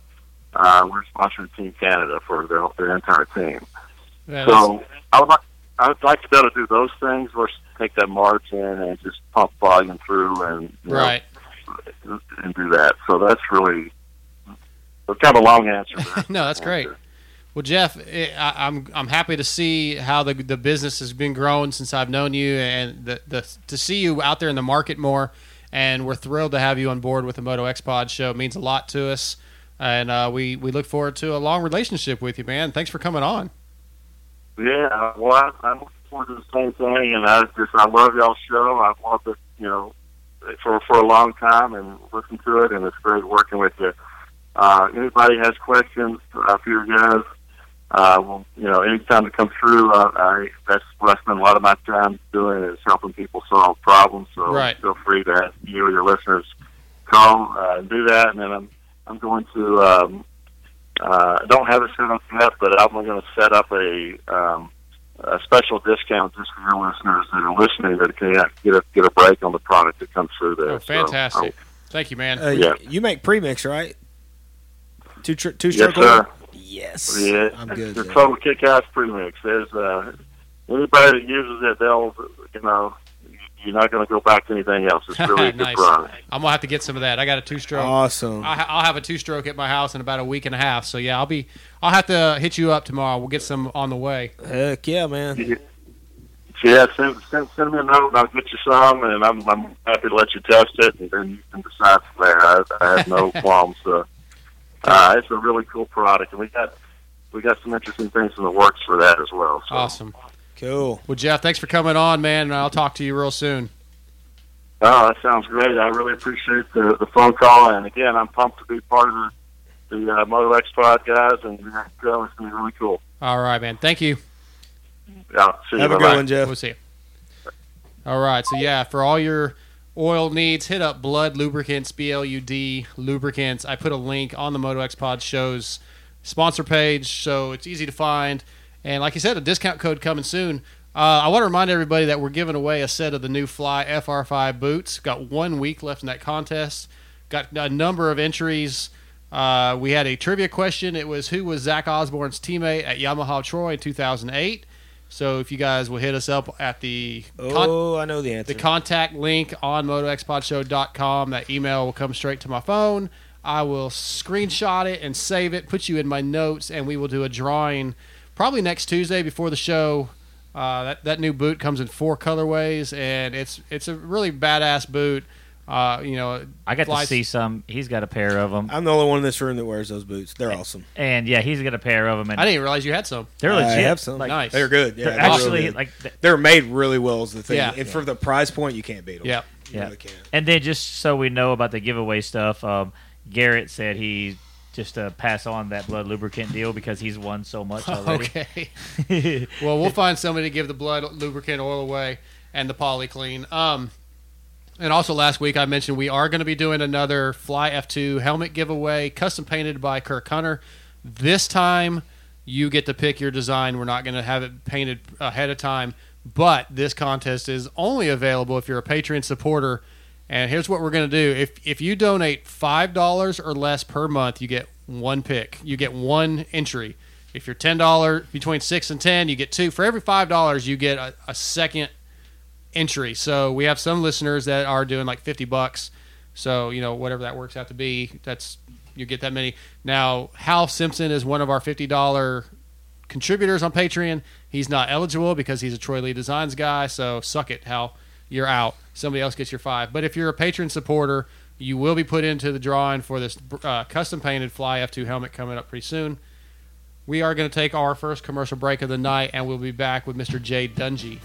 Uh, we're sponsoring Team Canada for their their entire team. So I would like I would like to be able to do those things versus take that margin and just pump volume through and you know, right. And do that. So that's really it's kind of a long answer. (laughs) No, that's great. Well, Jeff, eh, I, I'm I'm happy to see how the the business has been growing since I've known you, and the, the to see you out there in the market more. And we're thrilled to have you on board with the Moto X Pod show. It means a lot to us, and uh, we we look forward to a long relationship with you, man. Thanks for coming on. Yeah, well, I, I'm looking forward to the same thing, and I just I love y'all's show. I've loved it, you know, for for a long time, and listen to it, and it's great working with you. Uh, anybody has questions uh, for your guys, uh, well, you know, anytime to come through, uh, I that's what I spend a lot of my time doing is helping people solve problems. So Right. feel free to have you or your listeners call uh, and do that, and then I'm I'm going to. Um, uh, I don't have it set up yet, but I'm going to set up a um, a special discount just for your listeners that are listening that can get a get a break on the product that comes through there. Oh, So, fantastic! Thank you, man. Uh, Yeah. You make premix, right? Two tr- two yes, stroke sir. Yes. Yeah, I'm good. The then. total kick-ass premix. There's uh, anybody that uses it, they'll you know you're not going to go back to anything else. It's really a (laughs) good Nice. product. I'm gonna have to get some of that. I got a two stroke. Awesome. I, I'll have a two stroke at my house in about a week and a half. So yeah, I'll be. I'll have to hit you up tomorrow. We'll get some on the way. Heck yeah, man. So yeah, send, send send me a note and I'll get you some, and I'm I'm happy to let you test it, and then you can decide from there. I, I have no (laughs) qualms. Uh, uh, it's a really cool product, and we got we got some interesting things in the works for that as well. So. Awesome. Cool. Well, Jeff, thanks for coming on, man. And I'll talk to you real soon. Oh, that sounds great. I really appreciate the, the phone call. And again, I'm pumped to be part of the, the uh, Moto X Pod guys. And uh, it's going to be really cool. All right, man. Thank you. Yeah, see Have you. a Bye-bye. good one, Jeff. We'll see you. All right. So yeah, for all your oil needs, hit up Blud Lubricants, B L U D Lubricants. I put a link on the Moto X Pod show's sponsor page, so it's easy to find. And like you said, a discount code coming soon. Uh, I want to remind everybody that we're giving away a set of the new Fly FR5 boots. Got one week left in that contest. Got a number of entries. Uh, we had a trivia question. It was who was Zach Osborne's teammate at Yamaha Troy in 2008. So if you guys will hit us up at the con- Oh, I know the answer. the contact link on motoxpodshow.com. That email will come straight to my phone. I will screenshot it and save it, put you in my notes, and we will do a drawing probably next Tuesday before the show. Uh, that that new boot comes in four colorways, and it's it's a really badass boot. Uh, you know, I got to flies- see some. He's got a pair of them, I'm the only one in this room that wears those boots. They're awesome. and yeah, he's got a pair of them, and I didn't realize you had some. they're I legit. have some. Like, Nice. They're good. Yeah, they're they're actually really good. like, th- they're made really well. Is the thing. Yeah. and for the price point, you can't beat them. Yeah. you Yeah. really can't. and then just so we know about the giveaway stuff, um, Garrett said he just to pass on that blud lubricant deal because he's won so much (laughs) already. Okay. (laughs) well, we'll find somebody to give the blud lubricant oil away and the poly clean. Um, and also last week I mentioned we are going to be doing another Fly F2 helmet giveaway, custom painted by Kirk Hunter. This time you get to pick your design. We're not going to have it painted ahead of time, but this contest is only available if you're a Patreon supporter. And here's what we're going to do: if if you donate five dollars or less per month, you get one pick. You get one entry. If you're ten dollar between six and ten, you get two. For every five dollars, you get a, a second entry. So we have some listeners that are doing like fifty bucks. So you know whatever that works out to be, that's you get that many. Now Hal Simpson is one of our fifty dollar contributors on Patreon. He's not eligible because he's a Troy Lee Designs guy. So suck it, Hal. You're out. Somebody else gets your five. But if you're a Patreon supporter, you will be put into the drawing for this uh, custom painted Fly F2 helmet coming up pretty soon. We are going to take our first commercial break of the night, and we'll be back with Mr. Jay Dungey.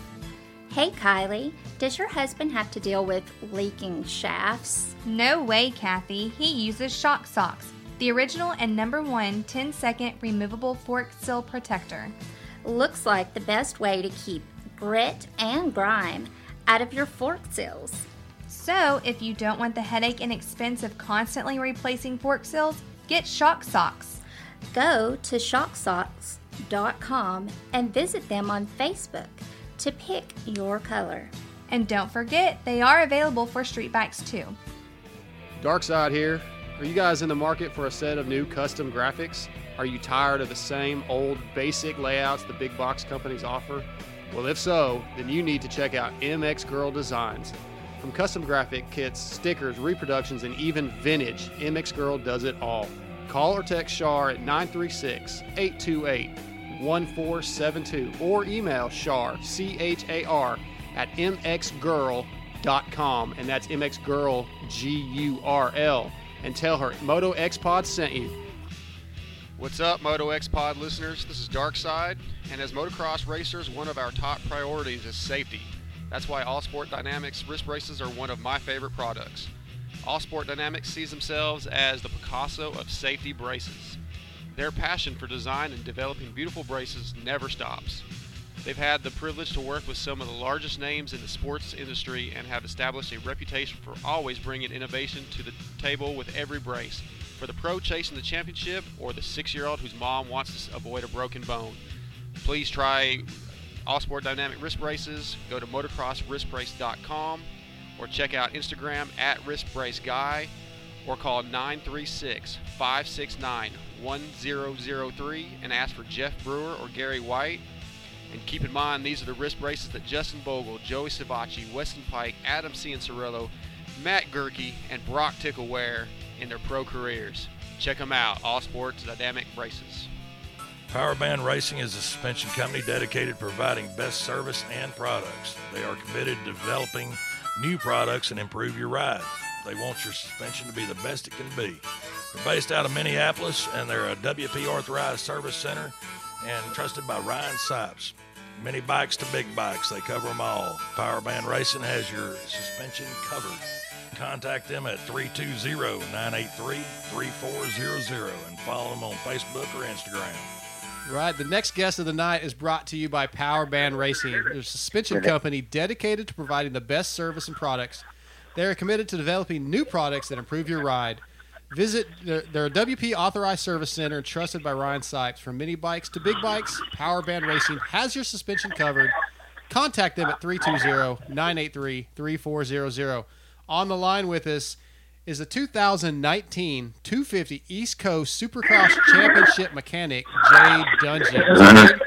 Hey Kylie, does your husband have to deal with leaking shafts? No way, Kathy. He uses Shock Socks, the original and number one 10 second removable fork seal protector. Looks like the best way to keep grit and grime out of your fork seals. So, if you don't want the headache and expense of constantly replacing fork seals, get Shock Socks. Go to shocksocks.com and visit them on Facebook to pick your color. And don't forget, they are available for street bikes too. Dark Side here. Are you guys in the market for a set of new custom graphics? Are you tired of the same old basic layouts the big box companies offer? Well, if so, then you need to check out MX Girl Designs. From custom graphic kits, stickers, reproductions, and even vintage, MX Girl does it all. Call or text Char at 936 828 1472 or email Char, C H A R, at mxgirl.com, and that's mxgirl, G U R L, and tell her Moto X Pod sent you. What's up, Moto X Pod listeners? This is Darkside, and as motocross racers, one of our top priorities is safety. That's why All Sport Dynamics wrist braces are one of my favorite products. All Sport Dynamics sees themselves as the Picasso of safety braces. Their passion for design and developing beautiful braces never stops. They've had the privilege to work with some of the largest names in the sports industry and have established a reputation for always bringing innovation to the table with every brace. For the pro chasing the championship or the six year old whose mom wants to avoid a broken bone, please try All Sport Dynamic Wrist Braces. Go to motocrosswristbrace.com or check out Instagram at wristbraceguy or call 936 569 1003 and ask for Jeff Brewer or Gary White. And keep in mind, these are the wrist braces that Justin Bogle, Joey Savatgy, Weston Peick, Adam Cianciarulo, Matt Goerke, and Broc Tickle wear in their pro careers. Check them out, All Sports Dynamic Braces. Powerband Racing is a suspension company dedicated to providing best service and products. They are committed to developing new products and improve your ride. They want your suspension to be the best it can be. They're based out of Minneapolis and they're a WP authorized service center and trusted by Ryan Sipes. Mini bikes to big bikes, they cover them all. Powerband Racing has your suspension covered. Contact them at 320-983-3400 and follow them on Facebook or Instagram. Right. The next guest of the night is brought to you by Power Band Racing, a suspension company dedicated to providing the best service and products. They are committed to developing new products that improve your ride. Visit their, their WP authorized service center trusted by Ryan Sipes. From mini bikes to big bikes, Power Band Racing has your suspension covered. Contact them at 320-983-3400. On the line with us is the 2019 250 East Coast Supercross Championship mechanic Jay Dungey. What's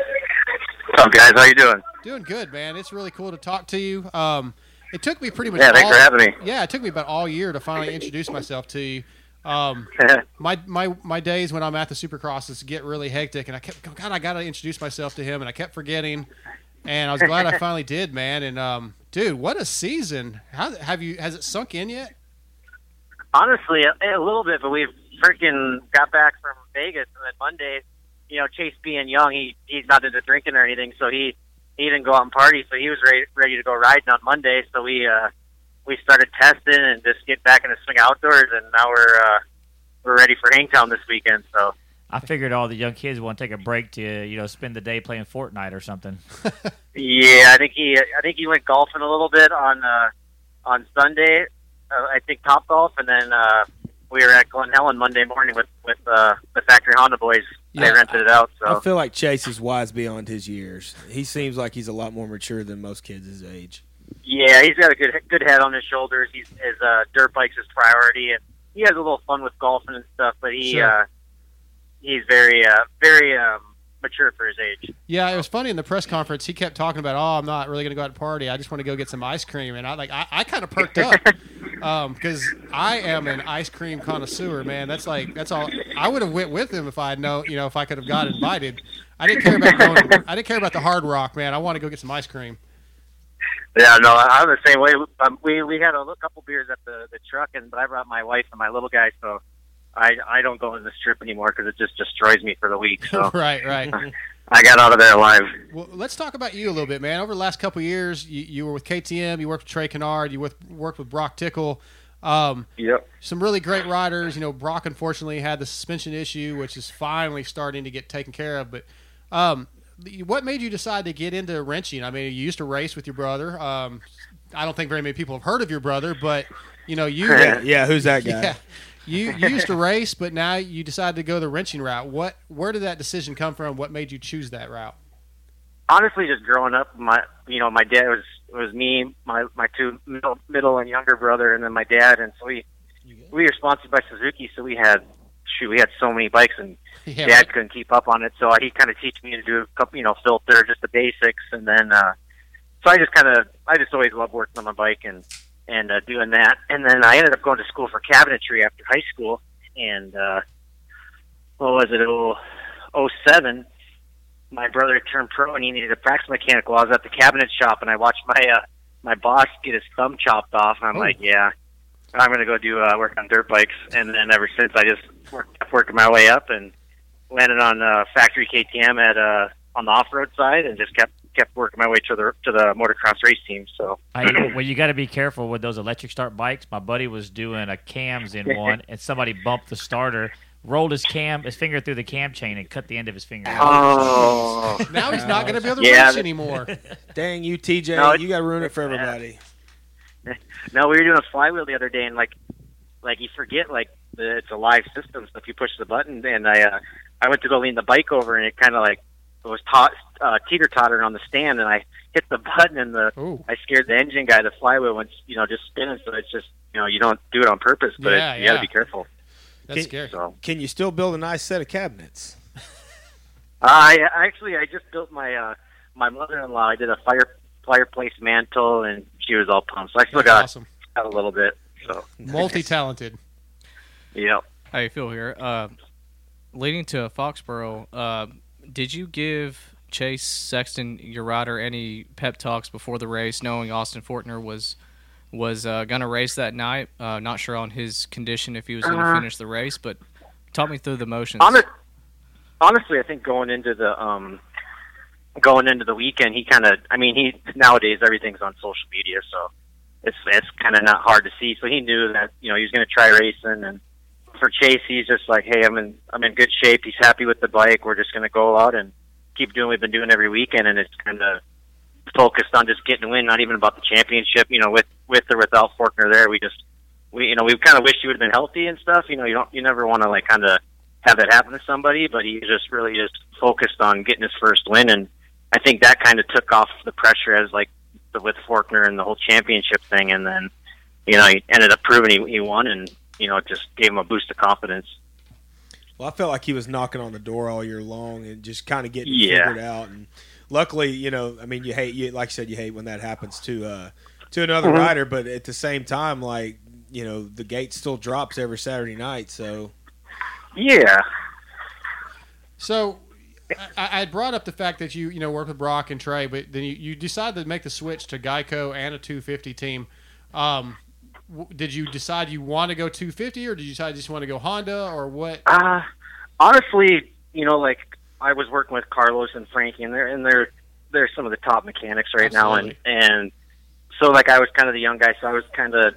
up, guys? How you doing? Doing good, man. It's really cool to talk to you. Um, it took me pretty much. Yeah, thanks all, for having me. Yeah, it took me about all year to finally introduce myself to you. Um, (laughs) my my my days when I'm at the Supercrosses get really hectic, and I kept God, I got to introduce myself to him, and I kept forgetting, and I was glad I (laughs) finally did, man. And um, dude, what a season! How have you? Has it sunk in yet? Honestly, a, a little bit, but we've freaking got back from Vegas, and then Monday, you know, Chase being young, he he's not into drinking or anything, so he he didn't go out and party, so he was ready ready to go riding on Monday. So we uh we started testing and just get back in the swing outdoors, and now we're uh we're ready for Hangtown this weekend. So I figured all the young kids want to take a break to you know spend the day playing Fortnite or something. (laughs) yeah, I think he I think he went golfing a little bit on uh on Sunday. Uh, I think Top Golf, and then uh we were at Glen Helen Monday morning with with uh, the factory Honda boys. They Yeah, rented it out. So I feel like Chase is wise beyond his years. He seems like he's a lot more mature than most kids his age. Yeah, he's got a good good head on his shoulders. He's his uh, dirt bike's his priority, and he has a little fun with golfing and stuff. But he Sure. uh, he's very uh, very um, mature for his age. Yeah, it was funny in the press conference. He kept talking about, "Oh, I'm not really going to go out and party. I just want to go get some ice cream." And I like, I, I kind of perked up (laughs) because I am an ice cream connoisseur, man. That's like, that's all. I would have went with him if I had know, you know, if I could have got invited. I didn't care about going. I didn't care about the Hard Rock, man. I want to go get some ice cream. Yeah, no, I'm the same way. Um, we we had a couple beers at the the truck, and but I brought my wife and my little guy, so I I don't go on the strip anymore because it just destroys me for the week. (laughs) So right, right. (laughs) I got out of there alive. Well, let's talk about you a little bit, man. Over the last couple of years, you, you were with KTM, you worked with Trey Canard, you with, worked with Broc Tickle. Um, Yep. Some really great riders. You know, Broc unfortunately had the suspension issue, which is finally starting to get taken care of. But um, what made you decide to get into wrenching? I mean, you used to race with your brother. Um, I don't think very many people have heard of your brother, but you know, you (laughs) Yeah, yeah, who's that guy? Yeah. You, you used to race, but now you decided to go the wrenching route. What, where did that decision come from? What made you choose that route? honestly, just growing up, my you know my dad was was me, my my two middle, middle and younger brother, and then my dad, and so we we were sponsored by Suzuki, so we had shoot, we had so many bikes, and (laughs) Yeah, dad right. couldn't keep up on it, so he kind of teach me to do a couple, you know, filter, just the basics, and then uh, so I just kind of I just always loved working on my bike and and uh, doing that, and then I ended up going to school for cabinetry after high school, and uh, what was it? Oh, oh seven my brother turned pro and he needed a practice mechanic while I was at the cabinet shop. And I watched my uh my boss get his thumb chopped off. And I'm Oh. like, Yeah, I'm gonna go do uh work on dirt bikes. And then ever since I just worked kept working my way up and landed on uh factory KTM at uh on the off road side and just kept kept working my way to the to the motocross race team. So I, (clears throat) well, you got to be careful with those electric start bikes. My buddy was doing a cams in (laughs) one, and somebody bumped the starter, rolled his cam, his finger through the cam chain, and cut the end of his finger. Oh. Now he's not going to be able to Yeah, race that- anymore. (laughs) Dang you, TJ! No, you got to ruin it for everybody. No, we were doing a flywheel the other day, and like, like you forget like the, it's a live system. So if you push the button, and I, uh, I went to go lean the bike over, and it kind of like it was ta- uh, teeter tottering on the stand, and I hit the (laughs) button, and the Ooh. I scared the engine guy. The flywheel went, you know, just spinning. So it's just you know you don't do it on purpose, but Yeah, it's, you got to be careful. That's Can- scary. So Can you still build a nice set of cabinets? I actually I just built my uh, my mother-in-law. I did a fire fireplace mantle, and she was all pumped. So I still That's got, awesome. got a little bit. So Multi-talented. (laughs) yep. How you feel here? Uh, leading to Foxborough, uh, did you give Chase Sexton, your rider, any pep talks before the race, knowing Austin Forkner was was uh, going to race that night? Uh, not sure on his condition if he was going to Uh, finish the race, but talk me through the motions. Honest, honestly, I think going into the um, going into the weekend, he kind of. I mean, he nowadays everything's on social media, so it's it's kind of not hard to see. So he knew that you know he was going to try racing, and for Chase, he's just like, hey, I'm in I'm in good shape. He's happy with the bike. We're just going to go out and keep doing what we've been doing every weekend, and it's kind of focused on just getting a win, not even about the championship. You know, with with or without Forkner there, we just we you know we kind of wish he would have been healthy and stuff. You know, you don't you never want to like kind of have that happen to somebody, but he just really just focused on getting his first win, and I think that kind of took off the pressure as like the with Forkner and the whole championship thing, and then you know he ended up proving he, he won, and you know it just gave him a boost of confidence. Well, I felt like he was knocking on the door all year long and just kind of getting Yeah. figured out. And luckily, you know, I mean, you hate, you like I said, you hate when that happens to uh, to another Mhm. rider, but at the same time, like you know, the gate still drops every Saturday night. So Yeah. So I, I brought up the fact that you you know worked with Broc and Trey, but then you, you decided to make the switch to Geico and a 250 team. Um, w- did you decide you want to go 250, or did you decide you just want to go Honda, or what? Uh, honestly, you know, like I was working with Carlos and Frankie, and they're and they're they're some of the top mechanics right now, and and so like I was kind of the young guy, so I was kind of,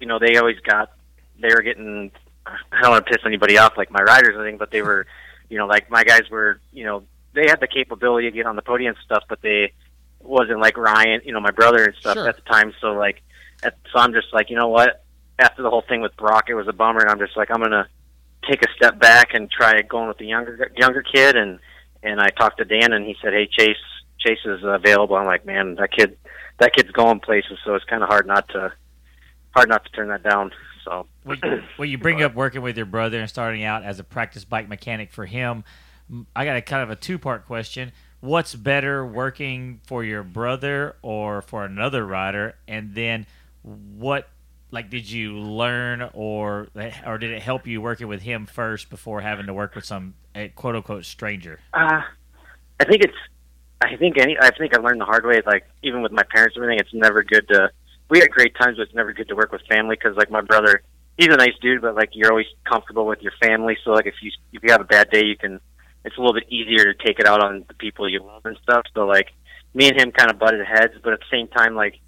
you know, they always got they were getting. I don't want to piss anybody off, like my riders or anything, but they were, (laughs) you know, like my guys were, you know, they had the capability to get on the podium and stuff, but they wasn't like Ryan, you know, my brother and stuff Sure. at the time. So like, so I'm just like, you know what? After the whole thing with Broc, it was a bummer, and I'm just like, I'm gonna take a step back and try going with the younger younger kid and and I talked to Dan and he said, "Hey Chase, Chase is available." I'm like, "Man, that kid that kid's going places." So it's kind of hard not to hard not to turn that down. So Well, you- bring up working with your brother and starting out as a practice bike mechanic for him. I got a kind of a two part question. What's better, working for your brother or for another rider? And then, what like did you learn or or did it help you working with him first before having to work with some eh, quote unquote stranger? Uh, I think it's. I think any. I think I learned the hard way. Like even with my parents and everything, it's never good to. We had great times, but it's never good to work with family because, like my brother, he's a nice dude, but like you're always comfortable with your family. So like if you if you have a bad day, you can. It's a little bit easier to take it out on the people you love and stuff. So like me and him kind of butted heads, but at the same time, like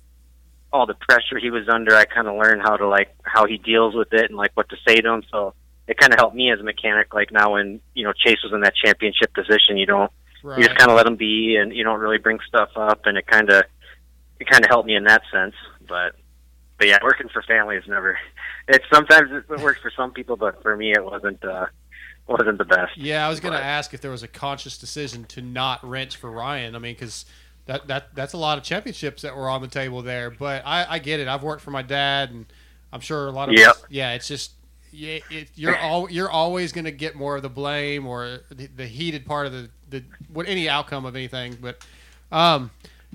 all the pressure he was under, I kind of learned how to like how he deals with it and like what to say to him. So it kind of helped me as a mechanic. Like now, when you know Chase was in that championship position, you don't you just kind of let him be, and you don't really bring stuff up, and it kind of it kind of helped me in that sense. But but yeah, working for family is never. It's sometimes it works for some people, but for me, it wasn't uh, wasn't the best. Yeah, I was going to ask if there was a conscious decision to not wrench for Ryan. I mean, because that, that that's a lot of championships that were on the table there. But I, I get it. I've worked for my dad, and I'm sure a lot of Yep. us, yeah, it's just yeah, it, you're all you're always going to get more of the blame or the, the heated part of the the what any outcome of anything. But um,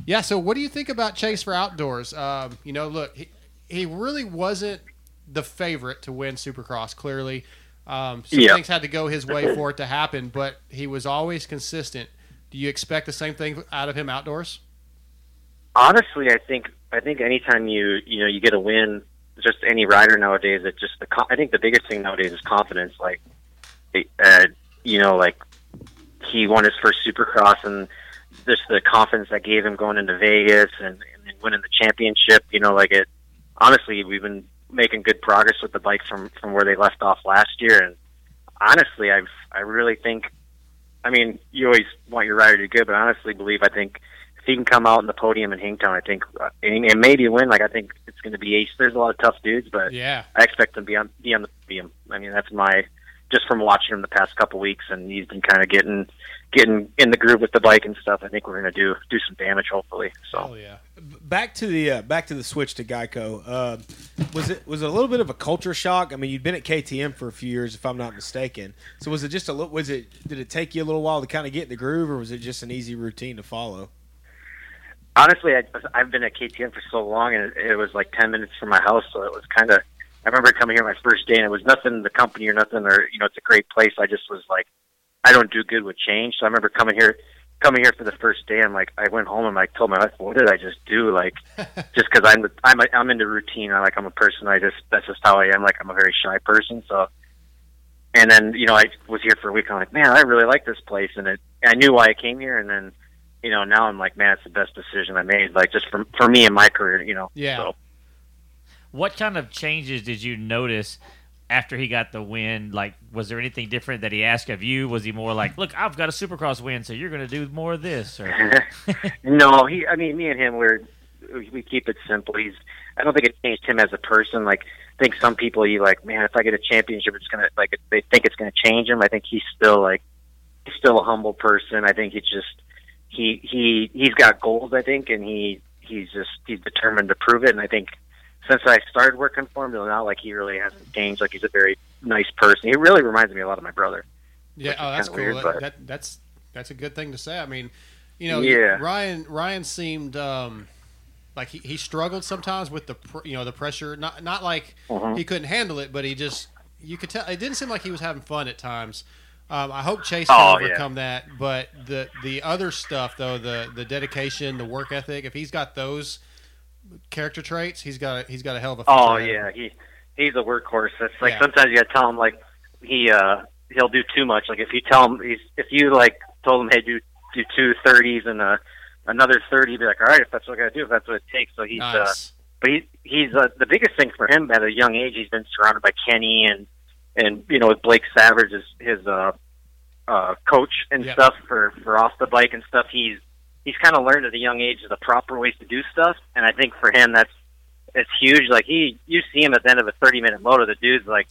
yeah. So what do you think about Chase for outdoors? Um, you know, look, he, he really wasn't the favorite to win Supercross. Clearly, um, some Yeah. things had to go his way for it to happen, but he was always consistent. Do you expect the same thing out of him outdoors? honestly, I think I think anytime you you know you get a win, just any rider nowadays, it just the I think the biggest thing nowadays is confidence. Like, uh, you know, like he won his first Supercross, and just the confidence that gave him going into Vegas and, and winning the championship. You know, like it. Honestly, we've been making good progress with the bike from from where they left off last year, and honestly, I've I really think. I mean, you always want your rider to do good, but I honestly believe I think if he can come out in the podium in Hangtown, I think uh, and, and maybe win. Like I think it's going to be ace. There's a lot of tough dudes, but Yeah. I expect him to be on be on the podium. I mean, that's my just from watching him the past couple weeks, and he's been kind of getting getting in the groove with the bike and stuff. I think we're going to do do some damage, hopefully. So yeah. back to the uh, back to the switch to Geico. Uh, was it was it a little bit of a culture shock? I mean, you'd been at KTM for a few years, if I'm not mistaken. So was it just a little? Was it did it take you a little while to kind of get in the groove, or was it just an easy routine to follow? honestly, I, I've been at KTM for so long, and it, it was like ten minutes from my house, so it was kind of. I remember coming here my first day, and it was nothing the company or nothing, or you know, it's a great place. I just was like, I don't do good with change, so I remember coming here, coming here for the first day. I'm like, I went home and I told my wife, what did I just do? Like, (laughs) just because I'm I'm I'm into routine. I like I'm a person. I just that's just how I am. Like I'm a very shy person, so. And then you know I was here for a week. I'm like, man, I really like this place, and it. I knew why I came here, and then you know, now I'm like, man, it's the best decision I made. Like just for for me and my career, you know. Yeah. So, What kind of changes did you notice after he got the win? Like, was there anything different that he asked of you? Was he more like, "Look, I've got a Supercross win, so you're going to do more of this"? Or (laughs) no, he. I mean, me and him, we're we keep it simple. He's. I don't think it changed him as a person. Like I think some people you like, man, if I get a championship, it's gonna like they think it's gonna change him. I think he's still like he's still a humble person. I think he's just he he he's got goals. I think, and he he's just he's determined to prove it. And I think since I started working for him till now, like he really hasn't changed. Like he's a very nice person. He really reminds me a lot of my brother. Yeah, oh, that's cool. weird, that, but- that that's that's a good thing to say. I mean, you know, Yeah. Ryan Ryan seemed um, like he, he struggled sometimes with the pr- you know the pressure. Not not like Mhm. he couldn't handle it, but he just you could tell it didn't seem like he was having fun at times. Um, I hope Chase Oh, can yeah. overcome that. But the the other stuff though, the the dedication, the work ethic, if he's got those character traits, he's got a, he's got a hell of a Oh ahead of him. yeah, he he's a workhorse. It's like Yeah. sometimes you gotta tell him like he uh he'll do too much. Like if you tell him he's if you like told him hey do do two thirties and uh another thirty, he'd be like all right if that's what I gotta do if that's what it takes. So he's uh but he he's uh, the biggest thing for him at a young age. He's been surrounded by Kenny and and you know with Blake Savage his his uh uh coach and Yep. stuff for for off the bike and stuff. He's he's kind of learned at a young age the proper ways to do stuff, and I think for him that's it's huge. Like he, you see him at the end of a thirty minute moto, the dude's like,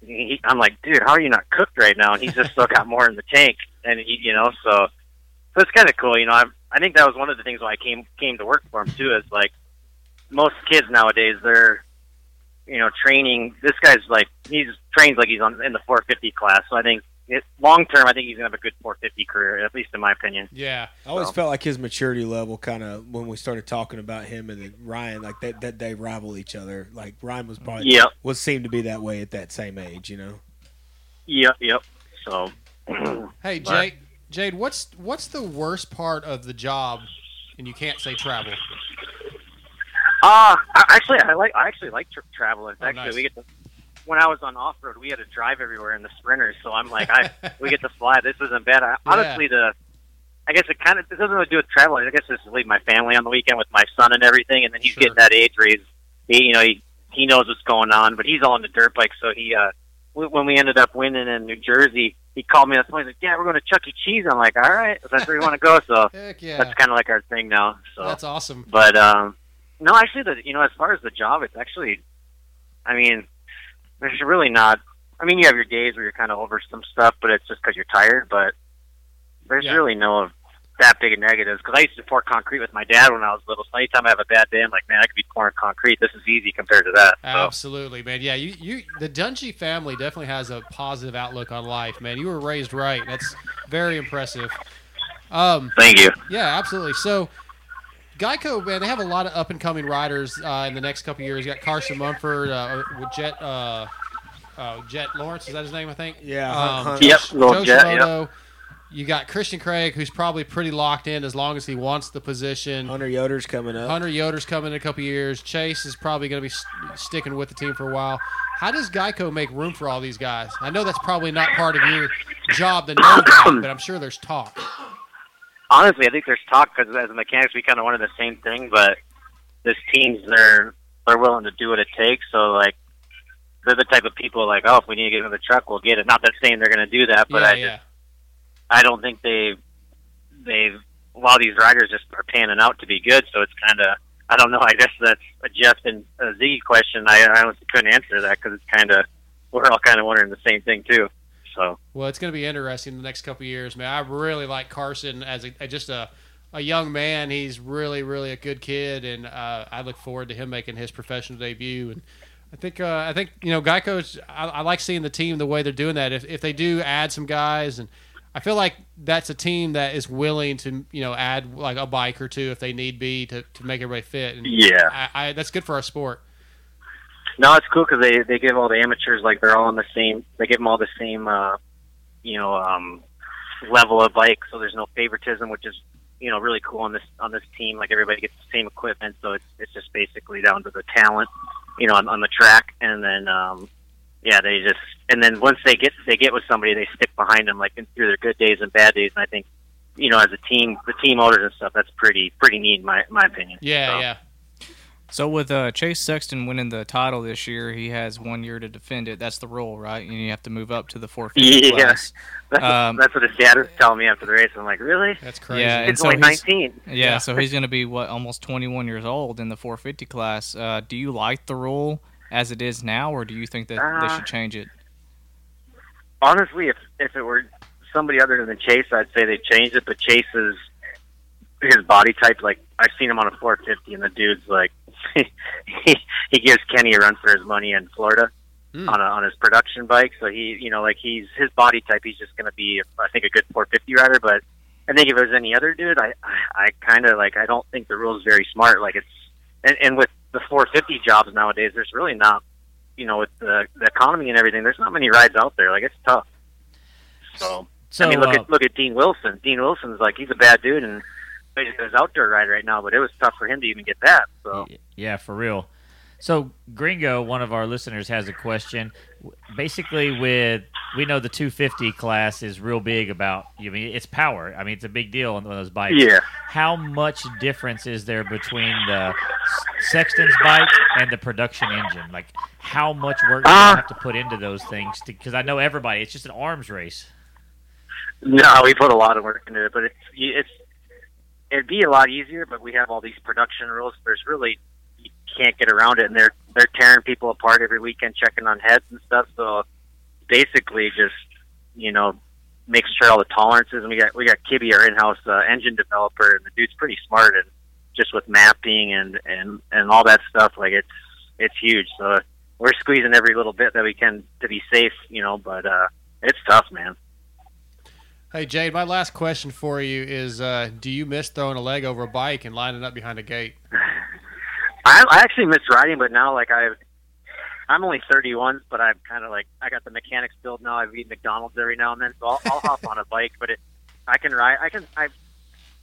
he, I'm like, dude, how are you not cooked right now? And he's just still (laughs) got more in the tank, and he, you know, so so it's kind of cool. You know, I I think that was one of the things why I came came to work for him too. Is like most kids nowadays, they're you know training. This guy's like he's trains like he's on in the 450 class. So I think long term, I think he's gonna have a good 450 career, at least in my opinion. Yeah, I always So. felt like his maturity level kind of when we started talking about him and then Ryan, like that, that they rival each other. Like Ryan was probably Yep. was seemed to be that way at that same age, you know. Yep, yep. So (clears throat) Hey Jade, Jade, what's what's the worst part of the job? And you can't say travel. Uh, actually, I like I actually like tra- traveling. Oh, actually, nice. we get to. When I was on off road, we had to drive everywhere in the sprinters. So I'm like, I we get to fly. This isn't bad. I, honestly, the I guess it kind of it doesn't really do with traveling. I guess it's to leave my family on the weekend with my son and everything. And then he's Sure. getting that age where he's, he, you know, he he knows what's going on, but he's all the dirt bike. So he, uh, when we ended up winning in New Jersey, he called me. That's why he's like, "Yeah, we're going to Chuck E. Cheese." I'm like, "All right, if that's where you want to go." So (laughs) yeah, that's kind of like our thing now. So that's awesome. but um, no, actually, the you know, as far as the job, it's actually, I mean, there's really not. I mean, you have your days where you're kind of over some stuff, but it's just because you're tired. But there's Yeah. really no that big of negatives because I used to pour concrete with my dad when I was little. So anytime I have a bad day, I'm like, man, I could be pouring concrete. This is easy compared to that. So. Absolutely, man. Yeah, you, you the Dungey family definitely has a positive outlook on life, man. You were raised right. That's very impressive. Um, Thank you. yeah, absolutely. So, Geico, man, they have a lot of up and coming riders uh, in the next couple of years. You got Carson Mumford, uh, with Jet, uh, uh, Jet Lawrence. Is that his name? I think. Yeah, Um, Hunt- Yep, little Joe Jet, Shimoda. You got Christian Craig, who's probably pretty locked in as long as he wants the position. Hunter Yoder's coming up. Hunter Yoder's coming in a couple years. Chase is probably going to be st- sticking with the team for a while. How does Geico make room for all these guys? I know that's probably not part of your job to know that, but I'm sure there's talk. Honestly, I think there's talk because as mechanics, we kind of wanted the same thing, but this team's they're they're willing to do what it takes. So like, they're the type of people like, oh, if we need to get another truck, we'll get it. Not that saying they're going to do that, but yeah, I yeah. just I don't think they they've a lot of these riders just are panning out to be good. So it's kind of I don't know. I guess that's a Jeff and a Z question. I I honestly couldn't answer that because it's kind of we're all kind of wondering the same thing too. So Well, it's going to be interesting the next couple of years, man. I really like Carson as a, a- just a, a young man. He's really, really a good kid, and uh, I look forward to him making his professional debut. And I think, uh, I think you know, Geico's. I, I like seeing the team the way they're doing that. If if they do add some guys, and I feel like that's a team that is willing to you know add like a bike or two if they need be to, to make everybody fit. And Yeah. I, I, that's good for our sport. No, it's cool because they they give all the amateurs like they're all on the same. They give them all the same, uh, you know, um, level of bike. So there's no favoritism, which is you know really cool on this on this team. Like everybody gets the same equipment, so it's it's just basically down to the talent, you know, on, on the track. And then um, yeah, they just and then once they get they get with somebody, they stick behind them like through their good days and bad days. And I think you know as a team, the team owners and stuff, that's pretty pretty neat in my my opinion. Yeah, So. yeah. So with uh, Chase Sexton winning the title this year, he has one year to defend it. That's the rule, right? And you have to move up to the 450 Yeah. class. (laughs) That's, Um, that's what his dad was telling me after the race. I'm like, really? That's crazy. Yeah, and It's so only he's- 19. Yeah, Yeah. so he's going to be what almost 21 years old in the 450 class. Uh, do you like the rule? as it is now, or do you think that they Uh, should change it? honestly, if if it were somebody other than Chase, I'd say they changed it. But Chase's his body type, like I've seen him on a 450, and the dude's like he (laughs) he gives Kenny a run for his money in Florida Hmm. on a, on his production bike. So he, you know, like he's his body type. He's just going to be, I think, a good 450 rider. But I think if it was any other dude, I I, I kind of like I don't think the rule's are very smart. Like it's and, and with the 450 jobs nowadays, there's really not, you know, with the, the economy and everything, there's not many rides out there. Like it's tough. So, So, I mean, look uh, at look at Dean Wilson. Dean Wilson's like he's a bad dude and an outdoor rider right now, but it was tough for him to even get that. So Yeah, for real. So Gringo, one of our listeners, has a question. Basically, with we know the 250 class is real big about. I mean, it's power. I mean, it's a big deal on those bikes. Yeah. How much difference is there between the Sexton's bike and the production engine? Like, how much work do you Uh, have to put into those things? Because I know everybody. It's just an arms race. No, we put a lot of work into it, but it's it's it'd be a lot easier. But we have all these production rules. There's really you can't get around it, and they're they're tearing people apart every weekend, checking on heads and stuff. So basically, just you know, makes sure all the tolerances. And we got we got Kibby, our in-house uh, engine developer, and the dude's pretty smart, and just with mapping and and and all that stuff, like it's it's huge. So we're squeezing every little bit that we can to be safe, you know. But uh, it's tough, man. Hey Jade, my last question for you is: uh, Do you miss throwing a leg over a bike and lining up behind a gate? I, I actually miss riding, but now like I, I'm only 31, but I'm kind of like I got the mechanics build now. I've eaten McDonald's every now and then, so I'll, I'll hop on a (laughs) bike. But it, I can ride. I can. I,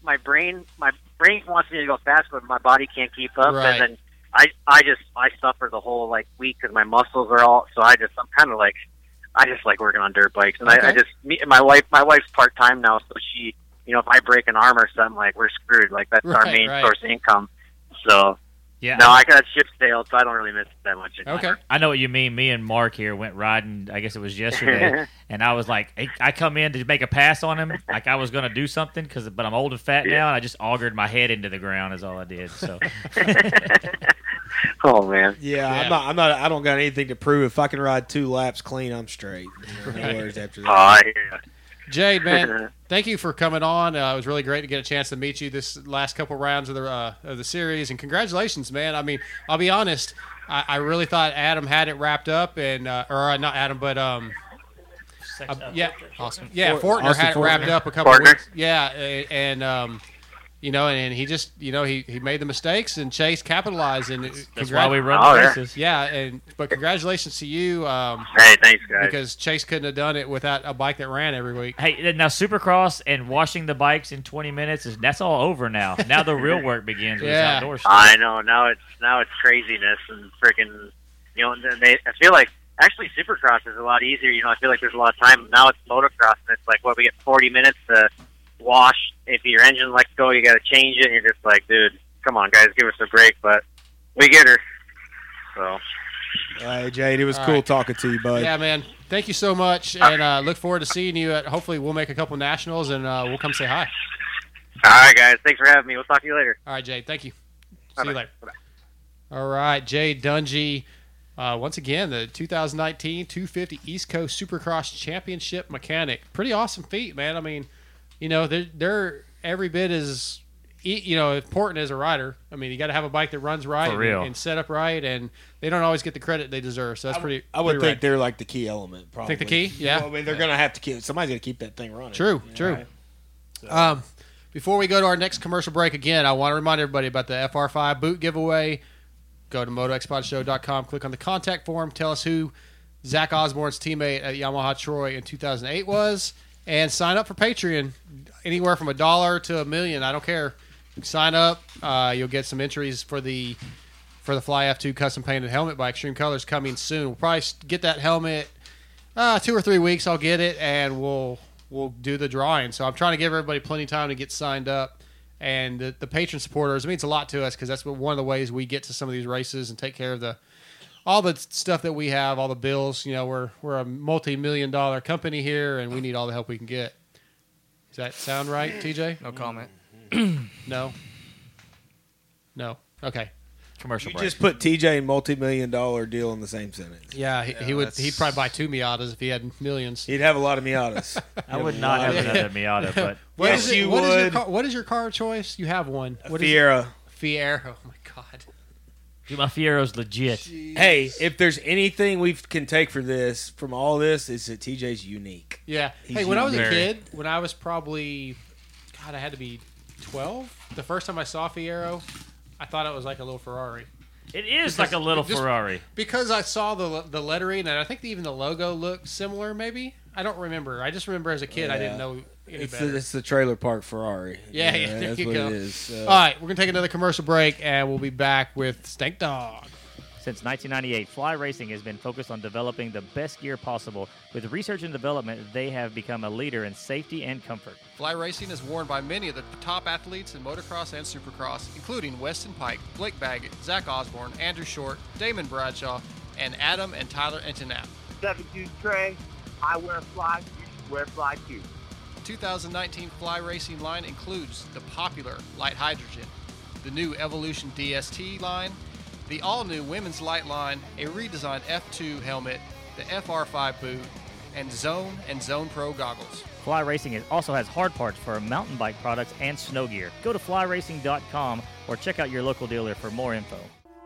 my brain, my brain wants me to go fast, but my body can't keep up, Right. and then I, I just I suffer the whole like week because my muscles are all. So I just I'm kind of like, I just like working on dirt bikes, and I, I just me, my wife, my wife's part time now, so she, you know, if I break an arm or something, like we're screwed. Like that's our main right. source of income. So Yeah. no, I got ship sailed, so I don't really miss it that much. anymore. I know what you mean. Me and Mark here went riding. I guess it was yesterday, (laughs) and I was like, hey, I come in to make a pass on him, like I was going to do something, cause but I'm old and fat now, and I just augured my head into the ground. Is all I did. So (laughs) (laughs) Oh man. Yeah, I'm not. I'm not. I don't got anything to prove. If I can ride two laps clean, I'm straight. You no Right. worries after Oh, that. I hear ya. Jade, man, (laughs) thank you for coming on. Uh, it was really great to get a chance to meet you this last couple rounds of the uh, of the series, and congratulations, man. I mean, I'll be honest, I, I really thought Adam had it wrapped up, and uh, or uh, not Adam, but um, uh, yeah, Austin. yeah, Forkner Austin had it wrapped Forkner. up a couple Forkner. weeks. Yeah, and um, you know, and, and he just, you know, he, he made the mistakes, and Chase capitalized, and that's why we run Oh, the yeah. races. Yeah, and but congratulations to you. Um, Hey, thanks, guys. because Chase couldn't have done it without a bike that ran every week. Hey, now Supercross and washing the bikes in 20 minutes is that's all over now. (laughs) Now the real work begins with Yeah. outdoor stuff. I know now it's now it's craziness and freaking. You know, and they. I feel like actually Supercross is a lot easier. You know, I feel like there's a lot of time. Now it's motocross, and it's like what we get 40 minutes to wash. If your engine lets go, you got to change it. And you're just like, dude, come on, guys, give us a break. But we get her. So Hey, Jade, it was All cool right. talking to you, bud. Yeah, man. Thank you so much, and uh, look forward to seeing you. At, hopefully, we'll make a couple nationals, and uh, we'll come say hi. all right, guys, thanks for having me. We'll talk to you later. All right, Jade. Thank you. See Bye-bye. you later. All right, Jade Dungey. Uh, once again, the 2019 250 East Coast Supercross Championship mechanic. Pretty awesome feat, man. I mean, you know, they're, they're every bit as e- you know important as a rider. I mean, you got to have a bike that runs right real. And, and set up right, and they don't always get the credit they deserve. So that's pretty. I would pretty think rad. they're like the key element. Probably. Think the key? Yeah. Well, I mean, they're gonna have to keep. Somebody's gonna keep that thing running. True, you know, true. right? Um, before we go to our next commercial break, again, I want to remind everybody about the FR5 boot giveaway. Go to motoxpodshow.com, click on the contact form, tell us who Zach Osborne's teammate at Yamaha Troy in 2008 was, and sign up for Patreon. Anywhere from a dollar to a million, I don't care. Sign up. Uh, you'll get some entries for the for the Fly F2 custom painted helmet by Extreme Colors coming soon. We'll probably get that helmet uh, two or three weeks. I'll get it, and we'll we'll do the drawing. So I'm trying to give everybody plenty of time to get signed up. And the, the Patreon supporters it means a lot to us because that's one of the ways we get to some of these races and take care of the all the stuff that we have, all the bills. You know, we're we're a multi million dollar company here, and we need all the help we can get. Does that sound right, TJ? No mm-hmm. comment. (clears throat) No. No. Okay. Commercial You break. just put TJ and multi-million dollar deal in the same sentence. Yeah, he, he would. He'd probably buy two Miatas if he had millions. He'd have a lot of Miatas. (laughs) I would not have another Miata, (laughs) but What Yes, is it- you what is your would. car, what is your car of choice? You have one. What is it? Fiero. Fiero. Oh my god. Dude, my Fiero's legit. Hey, if there's anything we can take for this, from all this, is that TJ's unique. Yeah. He's hey, when I was a kid, when I was probably, God, I had to be twelve. The first time I saw Fiero, I thought it was like a little Ferrari. It is Because- like a little just Ferrari. Because I saw the the lettering and I think even the logo looked similar. Maybe I don't remember. I just remember as a kid I didn't know any It's better. the, it's the trailer park Ferrari. yeah, yeah, there that's you what go. it is. Uh, All right, we're gonna take another commercial break and we'll be back with Stank Dog. Since 1998, Fly Racing has been focused on developing the best gear possible. With research and development, they have become a leader in safety and comfort. Fly Racing is worn by many of the top athletes in motocross and supercross, including Weston Peick, Blake Baggett, Zach Osborne, Andrew Short, Damon Bradshaw, and Adam and Tyler Enticknap. 72 Trey, I wear fly, you should wear fly too. 2019 Fly Racing line includes the popular Light Hydrogen, the new Evolution DST line, the all new Women's Light line, a redesigned F2 helmet, the FR5 boot, and Zone and Zone Pro goggles. Fly Racing also has hard parts for mountain bike products and snow gear. Go to flyracing.com or check out your local dealer for more info.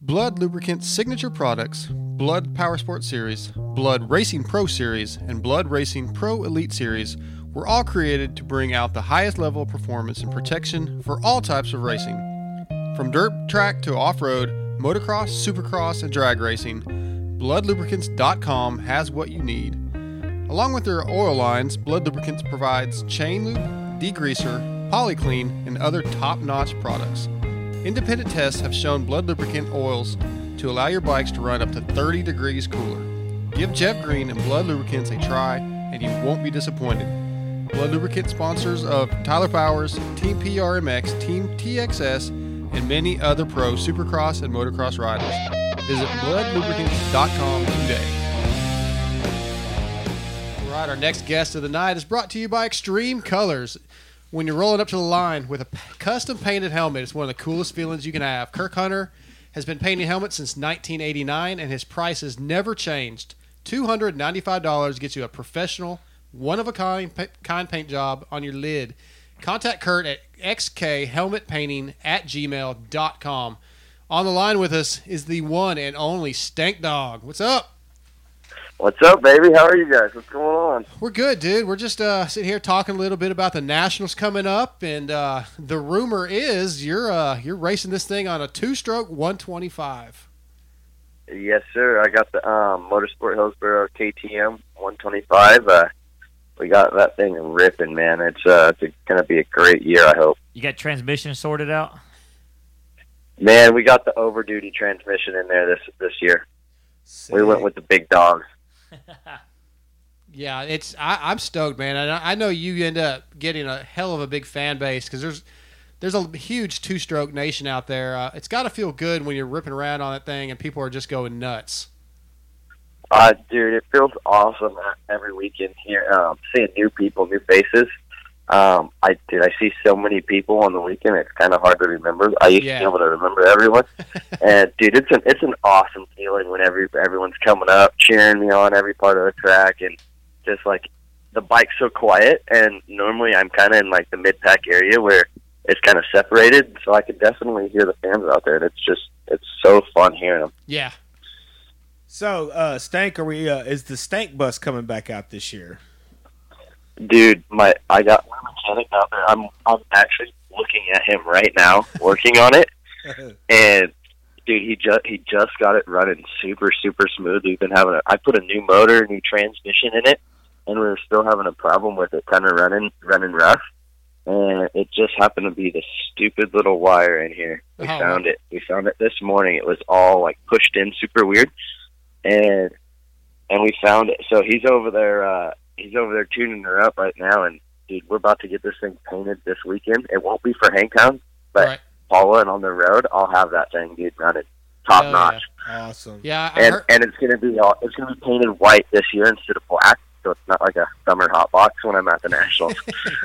Blud Lubricants signature products, Blud Power Sport Series, Blud Racing Pro Series, and Blud Racing Pro Elite Series were all created to bring out the highest level of performance and protection for all types of racing. From dirt track to off road, motocross, supercross, and drag racing, BludLubricants.com has what you need. Along with their oil lines, Blud Lubricants provides chain lube, degreaser, polyclean, and other top notch products. Independent tests have shown blud lubricant oils to allow your bikes to run up to 30 degrees cooler. Give Jeff Green and Blud Lubricants a try, and you won't be disappointed. Blud Lubricant sponsors of Tyler Powers, Team PRMX, Team TXS, and many other pro supercross and motocross riders. Visit bludlubricants.com today. All right, our next guest of the night is brought to you by Extreme Colors. When you're rolling up to the line with a custom painted helmet, it's one of the coolest feelings you can have. Kirk Hunter has been painting helmets since 1989, and his price has never changed. $295 gets you a professional, one of a kind, kind paint job on your lid. Contact Kurt at xkhelmetpainting at gmail.com. On the line with us is the one and only Stank Dog. What's up? What's up, baby? How are you guys? What's going on? We're good, dude. We're just uh, sitting here talking a little bit about the Nationals coming up, and uh, the rumor is you're uh, you're racing this thing on a two-stroke 125. Yes, sir. I got the um, Motorsport Hillsboro KTM 125. Uh, we got that thing ripping, man. It's uh, it's going to be a great year. I hope. You got transmission sorted out? Man, we got the overduty transmission in there this this year. We went with the big dogs. (laughs) Yeah, it's I, I'm stoked, man. I, I know you end up getting a hell of a big fan base because there's there's a huge two-stroke nation out there. Uh, it's got to feel good when you're ripping around on that thing and people are just going nuts. Uh, dude, it feels awesome every weekend here. Um, seeing new people, new faces. Um, I did. I see so many people on the weekend. It's kind of hard to remember. I used Yeah. to be able to remember everyone. (laughs) and dude, it's an it's an awesome feeling when every everyone's coming up, cheering me on every part of the track, and just like the bike's so quiet. And normally I'm kind of in like the mid pack area where it's kind of separated, so I could definitely hear the fans out there. And it's just it's so fun hearing them. Yeah. So, uh, Stank, are we? Uh, is the Stank bus coming back out this year? Dude, my I got my mechanic out there. I'm I'm actually looking at him right now, (laughs) working on it, (laughs) and dude, he just he just got it running super super smooth. We've been having a I put a new motor, new transmission in it, and we were still having a problem with it, kind of running running rough. And it just happened to be the stupid little wire in here. We Oh. found it. We found it this morning. It was all like pushed in super weird. and and we found it. So he's over there. uh He's over there tuning her up right now, and dude, we're about to get this thing painted this weekend. It won't be for Hangtown, but Right. Paula and on the road, I'll have that thing, dude, running top Hell notch. Awesome. Yeah, I And heard, and it's gonna be all, it's gonna be painted white this year instead of black, so it's not like a summer hot box when I'm at the nationals.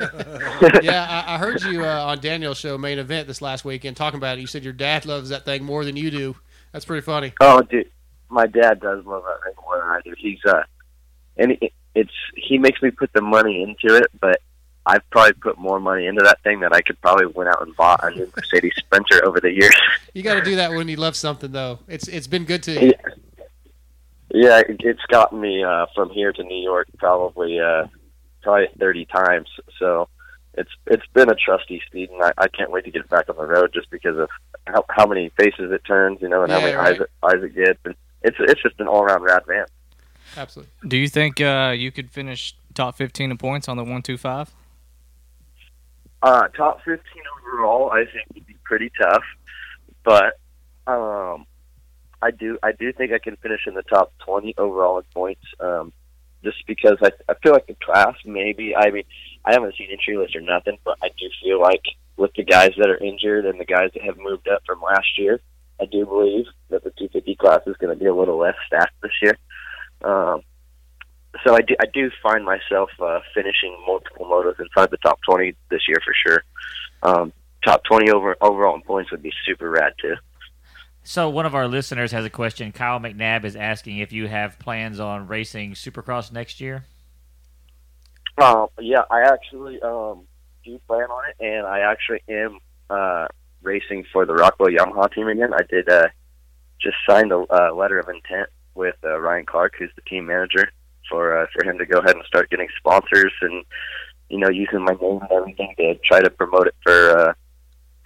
(laughs) (laughs) yeah, I, I heard you uh, on Daniel's show main event this last weekend talking about it. You said your dad loves that thing more than you do. That's pretty funny. Oh, dude, my dad does love that thing more than I do. He's uh, and it, it's he makes me put the money into it, but I've probably put more money into that thing than I could probably went out and bought a new (laughs) Mercedes Sprinter over the years. You got to do that when you love something, though. It's it's been good to you. Yeah, yeah, it's gotten me uh, from here to New York probably uh, probably thirty times. So it's it's been a trusty speed, and I, I can't wait to get it back on the road just because of how, how many faces it turns, you know, and how many right. eyes it, eyes it gets. And it's it's just an all around rad van. Absolutely. Do you think uh, you could finish top 15 in points on the 125? Uh, top 15 overall, I think would be pretty tough, but um, I do I do think I can finish in the top 20 overall in points. Um, just because I I feel like the class maybe I mean I haven't seen entry list or nothing, but I do feel like with the guys that are injured and the guys that have moved up from last year, I do believe that the 250 class is going to be a little less stacked this year. Um, so I do I do find myself uh, finishing multiple motos inside the top 20 this year for sure. Um, top 20 over overall in points would be super rad too. So one of our listeners has a question. Kyle McNabb is asking if you have plans on racing Supercross next year. Um, yeah, I actually um, do plan on it, and I actually am uh, racing for the Rock River Yamaha team again. I did uh, just signed a uh, letter of intent with uh, Ryan Clark, who's the team manager, for uh, for him to go ahead and start getting sponsors and you know using my name and everything to try to promote it for uh,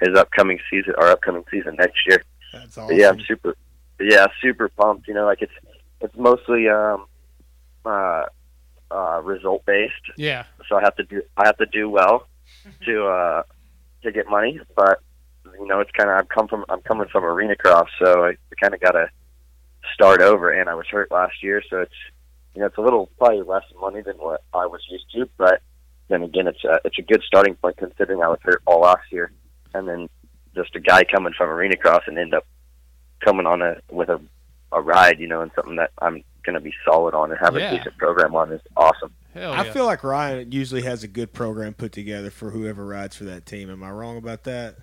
his upcoming season, our upcoming season next year. That's But awesome. yeah, I'm super. Yeah, super pumped. You know, like it's it's mostly um, uh, uh, result based. Yeah. So I have to do I have to do well to (laughs) uh, to get money. But you know, it's kind of I'm come from I'm coming from arena cross, so I kind of got to start over. And I was hurt last year, so it's you know it's a little probably less money than what I was used to. But then again, it's a, it's a good starting point considering I was hurt all last year, and then just a guy coming from arena cross and end up coming on a with a a ride, you know, and something that I'm going to be solid on and have Yeah. a decent program on is awesome. I feel like Ryan usually has a good program put together for whoever rides for that team. Am I wrong about that?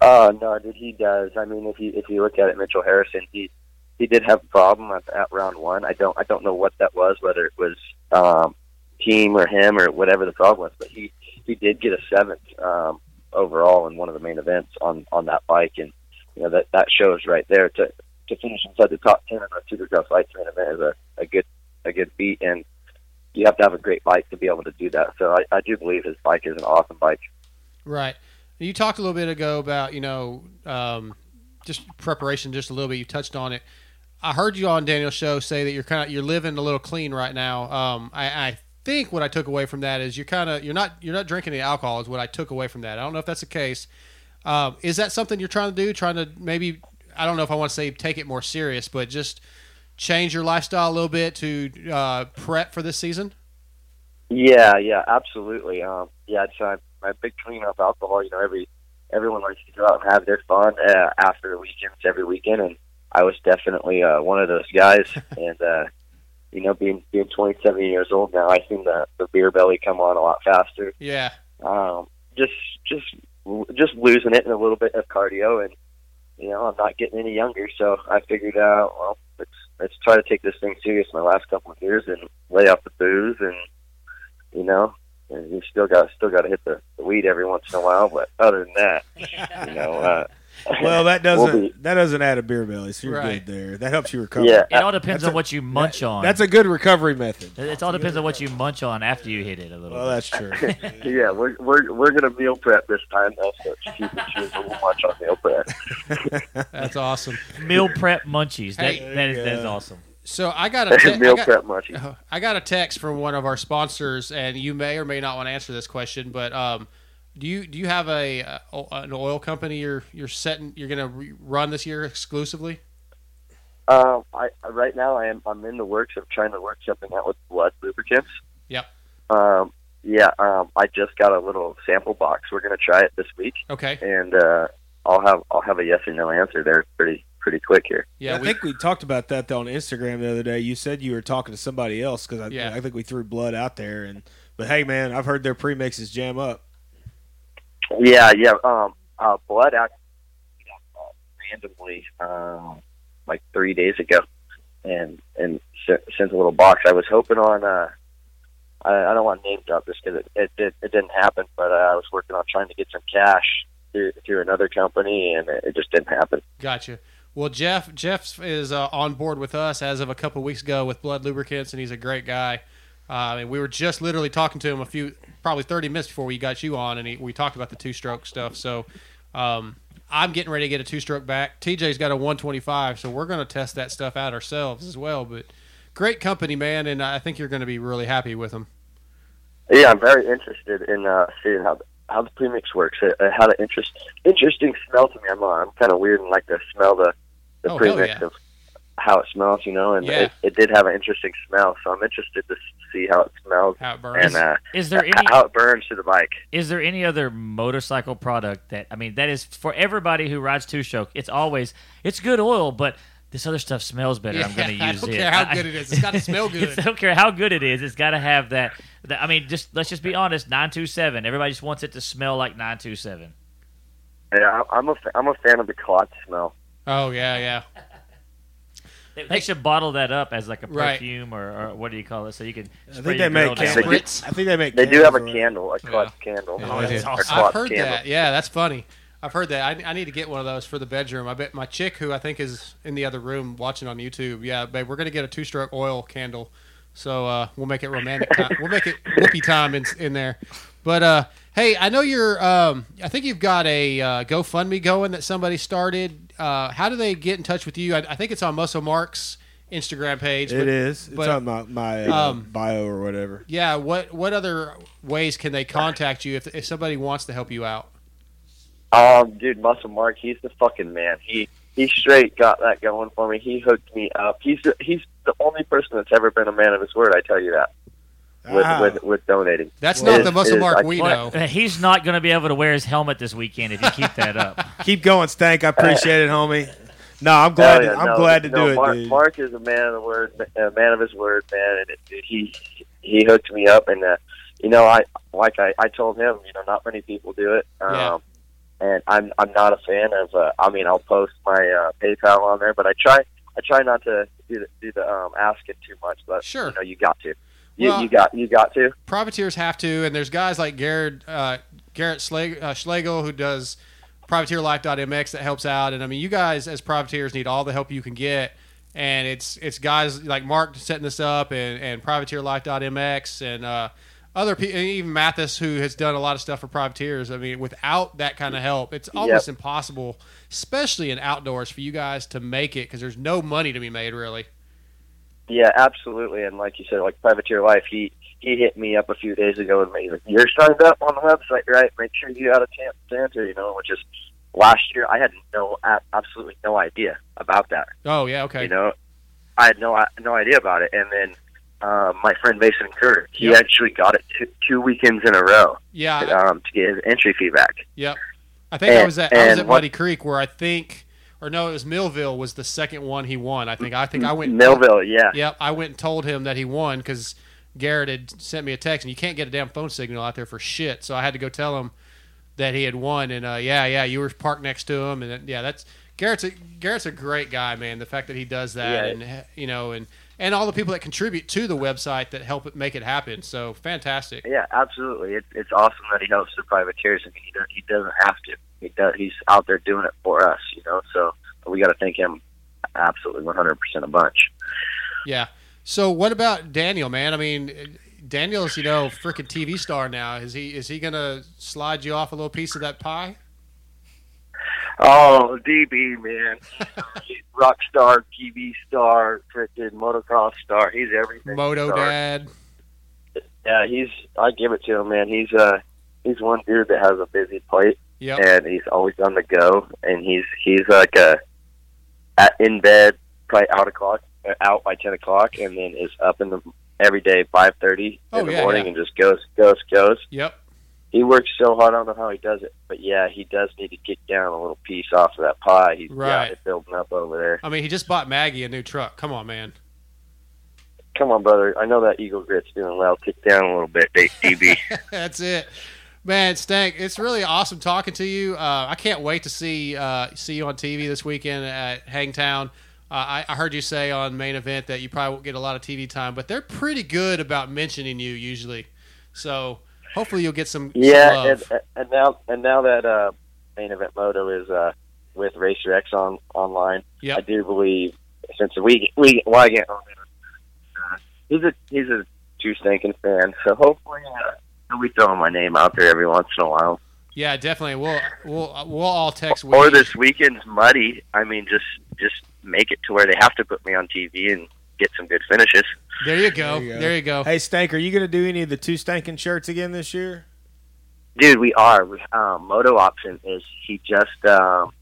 Oh no, dude, he does. I mean, if you if you look at it, Mitchell Harrison, he he did have a problem at, at round one. I don't I don't know what that was, whether it was um, team or him or whatever the problem was, but he he did get a seventh um, overall in one of the main events on on that bike, and you know that that shows right there to to finish inside the top ten in a Supercross light train event is a, a good a good beat, and you have to have a great bike to be able to do that. So I, I do believe his bike is an awesome bike. Right. You talked a little bit ago about you know um, just preparation, just a little bit. You touched on it. I heard you on Daniel's show say that you're kind of you're living a little clean right now. Um, I, I think what I took away from that is you're kind of you're not you're not drinking any alcohol is what I took away from that. I don't know if that's the case. Um, is that something you're trying to do? Trying to maybe I don't know if I want to say take it more serious, but just change your lifestyle a little bit to uh, prep for this season. Yeah, yeah, absolutely. Um, yeah, it's uh, my big clean up alcohol. You know, every everyone likes to go out and have their fun uh, after the weekends every weekend, and I was definitely uh, one of those guys. (laughs) and uh, you know, being being 27 years old now, I seen the the beer belly come on a lot faster. Yeah. Um, just just just losing it in a little bit of cardio, and you know, I'm not getting any younger, so I figured out well, let's let's try to take this thing serious my last couple of years and lay off the booze and you know, and you still got still got to hit the, the weed every once in a while. But other than that, (laughs) you know, uh, Well, that we'll doesn't be- that doesn't add a beer belly, so you're Right. good there. That helps you recover. Yeah. It all depends That's on a- what you munch that- on. That's a good recovery method. It all depends on what you munch on after you hit it a little. Well, that's true. (laughs) yeah, we're we're we're gonna meal prep this time. though, so keep it cheers a little much on meal prep. (laughs) That's awesome. Meal prep munchies. That Hey, that is that is awesome. So I got a te- I (laughs) Meal got- prep munchies. I got a text from one of our sponsors, and you may or may not want to answer this question, but um, do you do you have a uh, an oil company you're you're setting you're going to re- run this year exclusively? Um, I I- right now I am I'm in the works of trying to work something out with blud lubricants. Yep. Um, yeah. Um, I just got a little sample box. We're gonna try it this week, Okay. and uh, I'll have I'll have a yes or no answer there pretty pretty quick here. Yeah, I think we talked about that though on Instagram the other day. You said you were talking to somebody else because I, Yeah. I think we threw Blud out there. And but hey, man, I've heard their premixes jam up. Yeah, yeah. Um, uh, Blud actually uh, randomly, um, like three days ago, and and sent a little box. I was hoping on. Uh, I, I don't want name drop this because it, it it it didn't happen, but uh, I was working on trying to get some cash through, through another company, and it, it just didn't happen. Gotcha. Well, Jeff Jeff is uh, on board with us as of a couple weeks ago with Blud Lubricants, and he's a great guy. Uh, and we were just literally talking to him a few, probably 30 minutes before we got you on, and he, we talked about the two stroke stuff. So um, I'm getting ready to get a two stroke back. TJ's got a 125, so we're going to test that stuff out ourselves as well. But great company, man, and I think you're going to be really happy with them. Yeah, I'm very interested in uh, seeing how the, how the premix works. It, it had an interest interesting smell to me. I'm uh, I'm kind of weird and like to smell the the Oh, premix yeah. of how it smells, you know. And Yeah. it, it did have an interesting smell, so I'm interested to see how it smells How it burns. and uh, Is there any- how it burns to the bike. Is there any other motorcycle product that I mean that is for everybody who rides two stroke? It's always it's good oil, but this other stuff smells better. I'm going to Yeah, I use don't it. how good it is. It's gotta (laughs) smell good. I don't care how good it is. It's got to have that, that. I mean, just let's just be honest. Nine two seven. Everybody just wants it to smell like nine two seven. Yeah, I- I'm a fa- I'm a fan of the Klotz smell. Oh yeah, yeah. They, they should bottle that up as like a Right. perfume or, or what do you call it? So you can. I think they make candles. with it. Spritz. I think they make They do have a candles or- candle, a clutch candle. Oh, Or that's clutch I've heard candle. that. Yeah, that's funny. I've heard that. I, I need to get one of those for the bedroom. I bet my chick, who I think is in the other room watching on YouTube, yeah, babe, we're gonna get a two-stroke oil candle. So uh, we'll make it romantic. Time. We'll make it whoopee time in, in there. But uh, hey, I know you're. Um, I think you've got a uh, GoFundMe going that somebody started. Uh, how do they get in touch with you? I, I think it's on Muscle Mark's Instagram page. It but- is. It's but- on my my uh, um, bio or whatever. Yeah. What What other ways can they contact you if if somebody wants to help you out? Um, dude, Muscle Mark, he's the fucking man. He he straight got that going for me. He hooked me up. He's the, he's the only person that's ever been a man of his word. I tell you that. With Ah. with, with donating. That's It not is- the muscle it is- mark I- we Well, know. he's not going to be able to wear his helmet this weekend if you keep that up. (laughs) Keep going, Stank. I appreciate it, homie. No, I'm glad. Hell to, I'm no, glad to no, do it, Mark, dude. Mark is a man of the word, a man of his word, man, and it, it, he he hooked me up, and uh, you know, I like I, I told him, you know, not many people do it, um, Yeah. and I'm I'm not a fan of. Uh, I mean, I'll post my uh, PayPal on there, but I try I try not to do the, do the um, asking too much, but Sure. you know, you got to, you, Well- you got you got to. privateers have to, and there's guys like Garrett uh, Garrett Schleg- uh, Schlegel who does privateerlife.mx that helps out, and I mean, you guys as privateers need all the help you can get, and it's it's guys like Mark setting this up, and and privateerlife.mx, and uh, other people, even Mathis who has done a lot of stuff for privateers. I mean, without that kind of help, it's almost impossible, especially in outdoors, for you guys to make it because there's no money to be made really. Yeah, absolutely. And like you said, like Privateer Life, he he hit me up a few days ago and he's like, "You're signed up on the website, right? Make sure you got a chance to enter." You know, which is last year I had no absolutely no idea about that. Oh yeah, okay. You know, I had no no idea about it. And then uh, my friend Mason Kerr, he Yep. actually got it two, two weekends in a row. Yeah, um, to get his entry feedback. Yep. I think I was at I was at Muddy Creek where I think or no, it was Millville was the second one he won. I think I think I went Millville, yeah. Yep, I went and told him that he won because Garrett had sent me a text, and you can't get a damn phone signal out there for shit. So I had to go tell him that he had won, and uh, yeah, yeah, you were parked next to him, and yeah, that's Garrett's a, Garrett's a great guy, man. The fact that he does that, Yeah. and you know, and and all the people that contribute to the website that help it make it happen. So fantastic. Yeah, absolutely. It, it's awesome that he helps the privateers. I mean, he, does, he doesn't have to. He does. He's out there doing it for us, you know. So we got to thank him absolutely 100% a bunch. Yeah. So what about Daniel, man? I mean, Daniel's you know freaking TV star now. Is he is he gonna slide you off a little piece of that pie? Oh, DB man, He's (laughs) rock star, TV star, freaking motocross star. He's everything. Moto star. dad. Yeah, he's. I give it to him, man. He's uh, he's one dude that has a busy plate, Yep. and he's always on the go. And he's he's like a at, in bed probably out o'clock, uh, out by ten o'clock, and then is up in the every day five thirty Oh, in the yeah, morning yeah. and just goes, goes, goes. Yep. He works so hard. I don't know how he does it, but yeah, he does need to get down a little piece off of that pie. He's Right. got it building up over there. I mean, he just bought Maggie a new truck. Come on, man. Come on, brother. I know that Eagle Grit's doing well. Kick down a little bit, DB. (laughs) That's it. Man, Stank, it's really awesome talking to you. Uh, I can't wait to see uh, see you on TV this weekend at Hangtown. Uh, I, I heard you say on main event that you probably won't get a lot of TV time, but they're pretty good about mentioning you usually. So hopefully you'll get some. some Yeah, love. and, and now and now that uh, main event moto is uh, with Racer X on online, Yep. I do believe since we we well, get uh, he's a he's a true stinking fan, so hopefully he'll be throwing my name out there every once in a while. yeah, definitely. We'll we'll we'll all text. Or Weed. this weekend's muddy. I mean, just just make it to where they have to put me on TV and get some good finishes. There you go. There you go. Hey, Stank, are you going to do any of the two Stankin shirts again this year? Dude, we are. We- Um, Moto Option is he just um,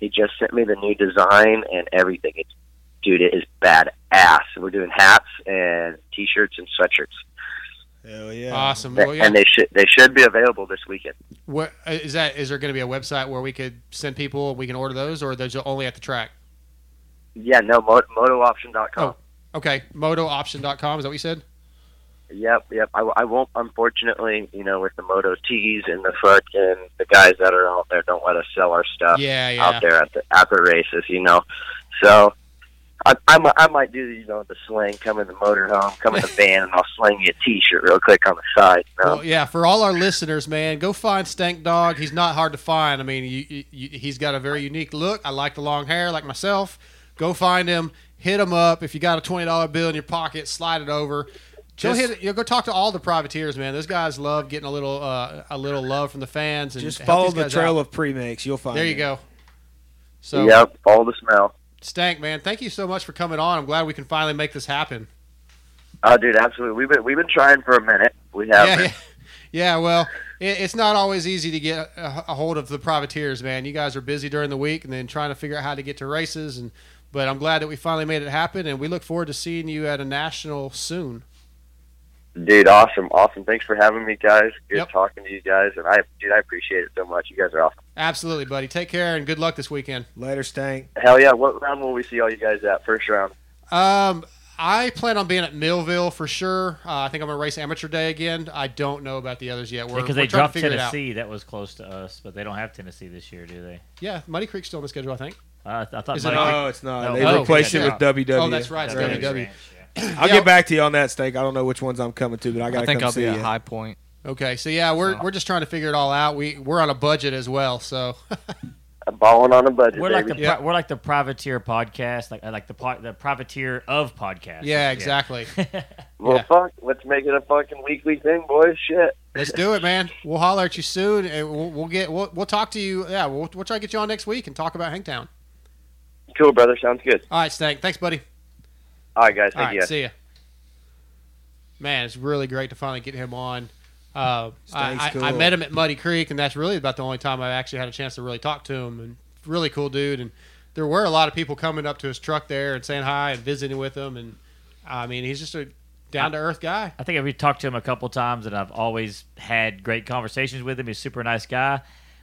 he just sent me the new design and everything. It's dude, it is badass. We're doing hats and t-shirts and sweatshirts, Hell yeah! Awesome. and, Well, yeah. and they should they should be available this weekend. Where, uh, is that? Is there going to be a website where we could send people and we can order those, or those are only at the track? Yeah, no, mo- MotoOption.com. Oh, okay. MotoOption.com. Is that what you said? Yep, yep. I, I won't, unfortunately, you know, with the Moto T's and the fucking the guys that are out there don't let us sell our stuff Yeah, yeah. out there at the at the races, you know. So I, I, might, I might do, you know, the sling, come in the motorhome, come in the van, and I'll sling you a T-shirt real quick on the side. You know? Well, yeah. For all our listeners, man, go find Stank Dog. He's not hard to find. I mean, you, you, you, he's got a very unique look. I like the long hair, like myself. Go find him. Hit him up. If you got a twenty dollar bill in your pocket, slide it over. Go Just- hit. You know, go talk to all the privateers, man. Those guys love getting a little uh, a little love from the fans. And Just follow the trail out. of premix. You'll find. There you it. go. So yep, all the smell. Stank, man, thank you so much for coming on. I'm glad we can finally make this happen. Oh, dude, absolutely. We've been we've been trying for a minute. We have. Yeah, yeah, (laughs) yeah. Well, it, it's not always easy to get a, a hold of the privateers, man. You guys are busy during the week, and then trying to figure out how to get to races. And but I'm glad that we finally made it happen, and we look forward to seeing you at a national soon. Dude, awesome, awesome. Thanks for having me, guys. Good Yep. talking to you guys, and I, dude, I appreciate it so much. You guys are awesome. Absolutely, buddy. Take care and good luck this weekend. Later, Stank. Hell yeah! What round will we see all you guys at? First round. Um, I plan on being at Millville for sure. Uh, I think I'm gonna race amateur day again. I don't know about the others yet. We're, Because we're they trying to dropped figure it out. Tennessee, that was close to us, but they don't have Tennessee this year, do they? Yeah, Muddy Creek's still on the schedule, I think. Uh, I thought Is Muddy it not? Creek- No, it's not. No. They Oh, replaced yeah. it with WW. Oh, that's right, it's Right. WW. I'll Yeah. get back to you on that, Stank. I don't know which ones I'm coming to, but I got to I think come I'll see be you. at High Point. Okay, so yeah, we're uh-huh. we're just trying to figure it all out. We we're on a budget as well, so (laughs) I'm balling on a budget, We're like the baby. pri- we're like the privateer podcast, like like the po- the privateer of podcasts. yeah, exactly. (laughs) Well, Yeah. fuck. Let's make it a fucking weekly thing, boys. Shit. Let's do it, man. We'll holler at you soon, and we'll, we'll get we'll, we'll talk to you. Yeah, we'll we'll try to get you on next week and talk about Hangtown. Cool, brother. Sounds good. All right, Stank. Thanks, buddy. All right, guys. All Thank right, you. see ya. Man, it's really great to finally get him on. Uh, I, Stank's I, I met him at Muddy Creek, and that's really about the only time I actually had a chance to really talk to him. And really cool dude. And there were a lot of people coming up to his truck there and saying hi and visiting with him. And I mean, he's just a down to earth guy. I think I've talked to him a couple times, and I've always had great conversations with him. He's a super nice guy,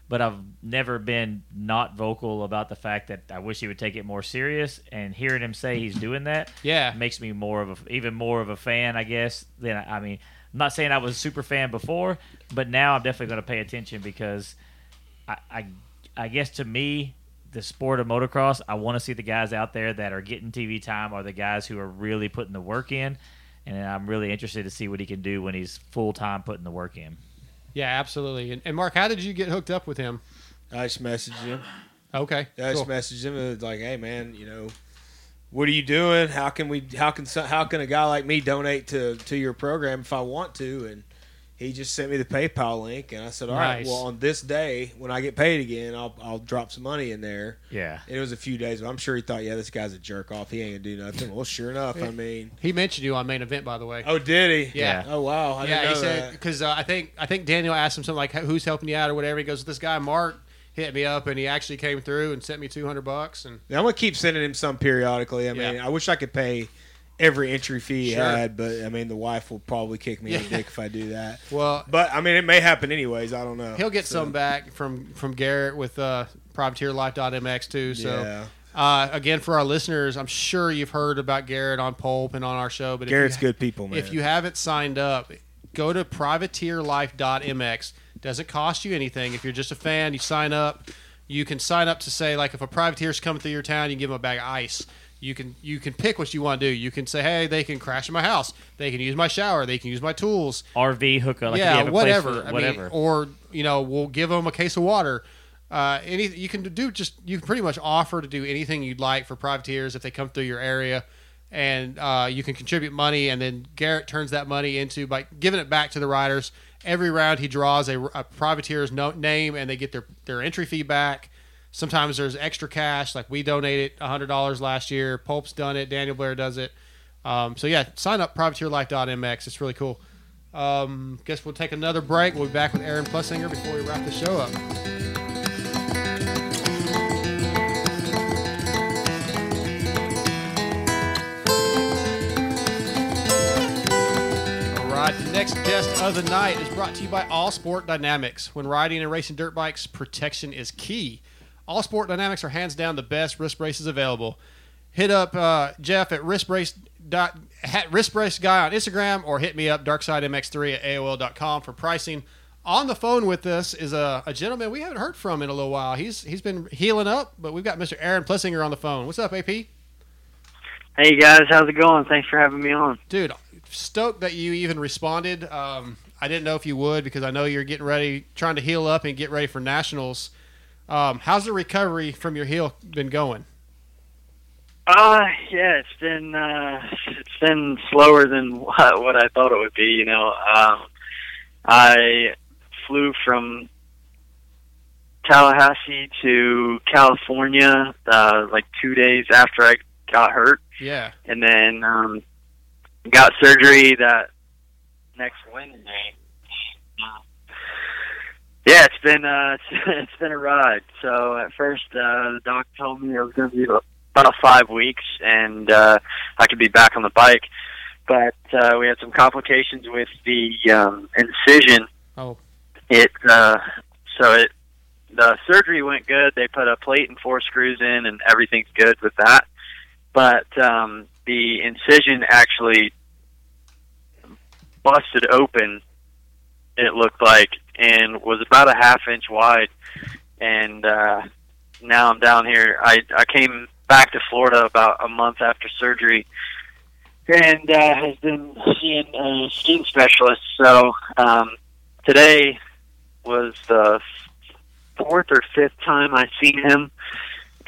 but I've never been not vocal about the fact that I wish he would take it more serious. And hearing him say he's doing that, Yeah. makes me more of a even more of a fan, I guess. Than I I mean, I'm not saying I was a super fan before, but now I'm definitely going to pay attention because I, I, I guess to me, the sport of motocross, I want to see the guys out there that are getting TV time are the guys who are really putting the work in, and I'm really interested to see what he can do when he's full time putting the work in. Yeah, absolutely. And, and Mark, how did you get hooked up with him? I just messaged him. Okay. I just cool. messaged him. It was like, hey man, you know, what are you doing? How can we? How can how can a guy like me donate to to your program if I want to? And he just sent me the PayPal link, and I said, all right, Nice. well on this day when I get paid again, I'll I'll drop some money in there. Yeah. And it was a few days, but I'm sure he thought, yeah, this guy's a jerk off. He ain't gonna do nothing. Well, sure enough, I mean, He mentioned you on main event, by the way. oh, did he? Yeah. Oh wow. I yeah, he said because uh, I think I think Daniel asked him something like, "Who's helping you out?" or whatever. He goes, "This guy Mark. Hit me up, and he actually came through and sent me two hundred bucks. And Yeah, I'm gonna keep sending him some periodically. I mean, Yeah. I wish I could pay every entry fee he Sure. had, but I mean, the wife will probably kick me in the dick if I do that. (laughs) Well, but I mean, it may happen anyways. I don't know. he'll get So, some back from from Garrett with uh, PrivateerLife.mx too. So. Yeah. Uh, again, for our listeners, I'm sure you've heard about Garrett on Pulp and on our show. But Garrett's you, good people, man. If you haven't signed up, go to privateerlife.mx. Doesn't cost you anything. If you're just a fan, you sign up. You can sign up to say like if a privateer's coming through your town, you give them a bag of ice. You can you can pick what you want to do. You can say, hey, they can crash in my house. They can use my shower. They can use my tools. RV hookup, like yeah, a place whatever. I whatever. mean, or you know, we'll give them a case of water. Uh, any you can do just you can pretty much offer to do anything you'd like for privateers if they come through your area, and uh, you can contribute money, and then Garrett turns that money into by giving it back to the riders. Every round he draws a, a privateer's no, name, and they get their their entry fee back. Sometimes there's extra cash, like we donated hundred dollars last year. Pulp's done it. Daniel Blair does it. Um, so yeah, sign up privateerlife.mx. It's really cool. Um, guess we'll take another break. We'll be back with Aaron Plessinger before we wrap the show up. Right, the next guest of the night is brought to you by All Sport Dynamics. When riding and racing dirt bikes, protection is key. All Sport Dynamics are hands down the best wrist braces available. Hit up uh, Jeff at wristbrace dot hat wristbrace guy on Instagram or hit me up darksidemx3 at AOL.com for pricing. On the phone with us is a, a gentleman we haven't heard from in a little while. He's he's been healing up, but we've got Mr. Aaron Plessinger on the phone. What's up, AP? Hey guys, how's it going? Thanks for having me on. Dude, stoked that you even responded. Um, I didn't know if you would because I know you're getting ready, trying to heal up and get ready for nationals. Um, how's the recovery from your heel been going? Uh yeah, it's been uh it's been slower than what, what I thought it would be, you know. Um I flew from Tallahassee to California uh like 2 days after I got hurt Yeah. and then um got surgery that next Wednesday. Yeah, it's been uh it's, (laughs) it's been a ride. So at first uh the doc told me it was going to be about 5 weeks and uh I could be back on the bike. But uh we had some complications with the um incision. Oh. It uh so it the surgery went good. They put a plate and four screws in and everything's good with that. But um the incision actually busted open it looked like and was about a half inch wide. And uh now I'm down here. I I came back to Florida about a month after surgery and uh has been seeing a skin specialist so um today was the fourth or fifth time I've seen him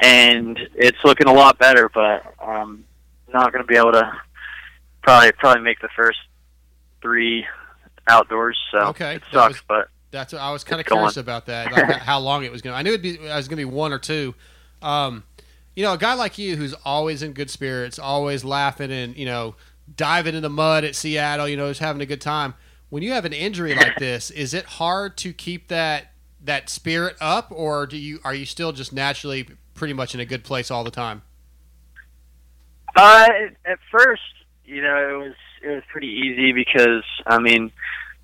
and it's looking a lot better but um not going to be able to probably probably make the first three outdoors. So Okay, it sucks, was- but That's I was kind of It's going. curious about that, like (laughs) how long it was going. to I knew it'd be I was going to be one or two. Um, you know, a guy like you who's always in good spirits, always laughing and you know diving in the mud at Seattle, you know, just having a good time. When you have an injury like (laughs) this, is it hard to keep that that spirit up, or do you are you still just naturally pretty much in a good place all the time? Uh, at first, you know, it was it was pretty easy because I mean,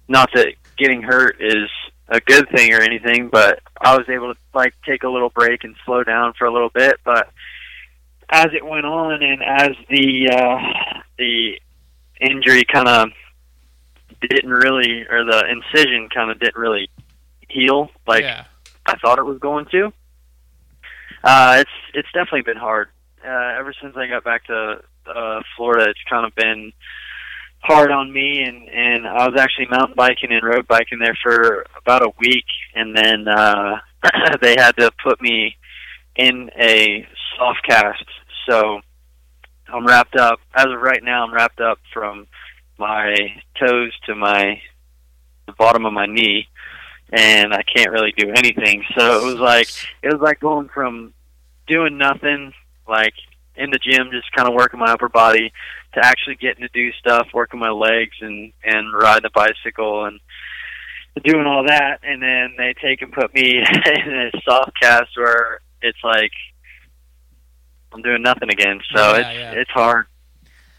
not that getting hurt is a good thing or anything, but I was able to like take a little break and slow down for a little bit. But as it went on, and as the uh, the injury kind of didn't really, or the incision kind of didn't really heal like yeah. I thought it was going to. Uh, it's it's definitely been hard. Uh, ever since I got back to uh, Florida, it's kind of been hard on me. And and I was actually mountain biking and road biking there for about a week, and then uh, (clears throat) they had to put me in a soft cast. So I'm wrapped up as of right now. I'm wrapped up from my toes to my the bottom of my knee and I can't really do anything. So it was like it was like going from doing nothing, like in the gym, just kind of working my upper body, to actually getting to do stuff, working my legs and and riding a bicycle, and doing all that, and then they take and put me (laughs) in a soft cast where it's like I'm doing nothing again. So Yeah, it's yeah. it's hard.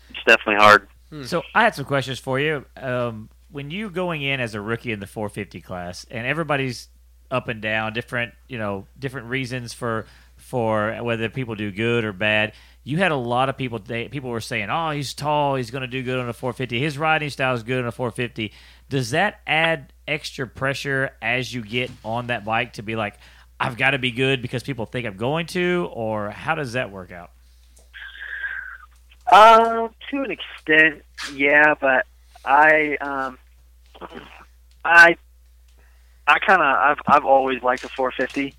It's definitely hard. So I had some questions for you. Um, when you going in as a rookie in the 450 class, and everybody's up and down, different you know different reasons for for whether people do good or bad. You had a lot of people. They, people were saying, "Oh, he's tall. He's going to do good on a 450. His riding style is good on a 450." Does that add extra pressure as you get on that bike to be like, "I've got to be good because people think I'm going to," or how does that work out? Uh, to an extent, yeah, but I, um, I, I kind of, I've, I've always liked the 450,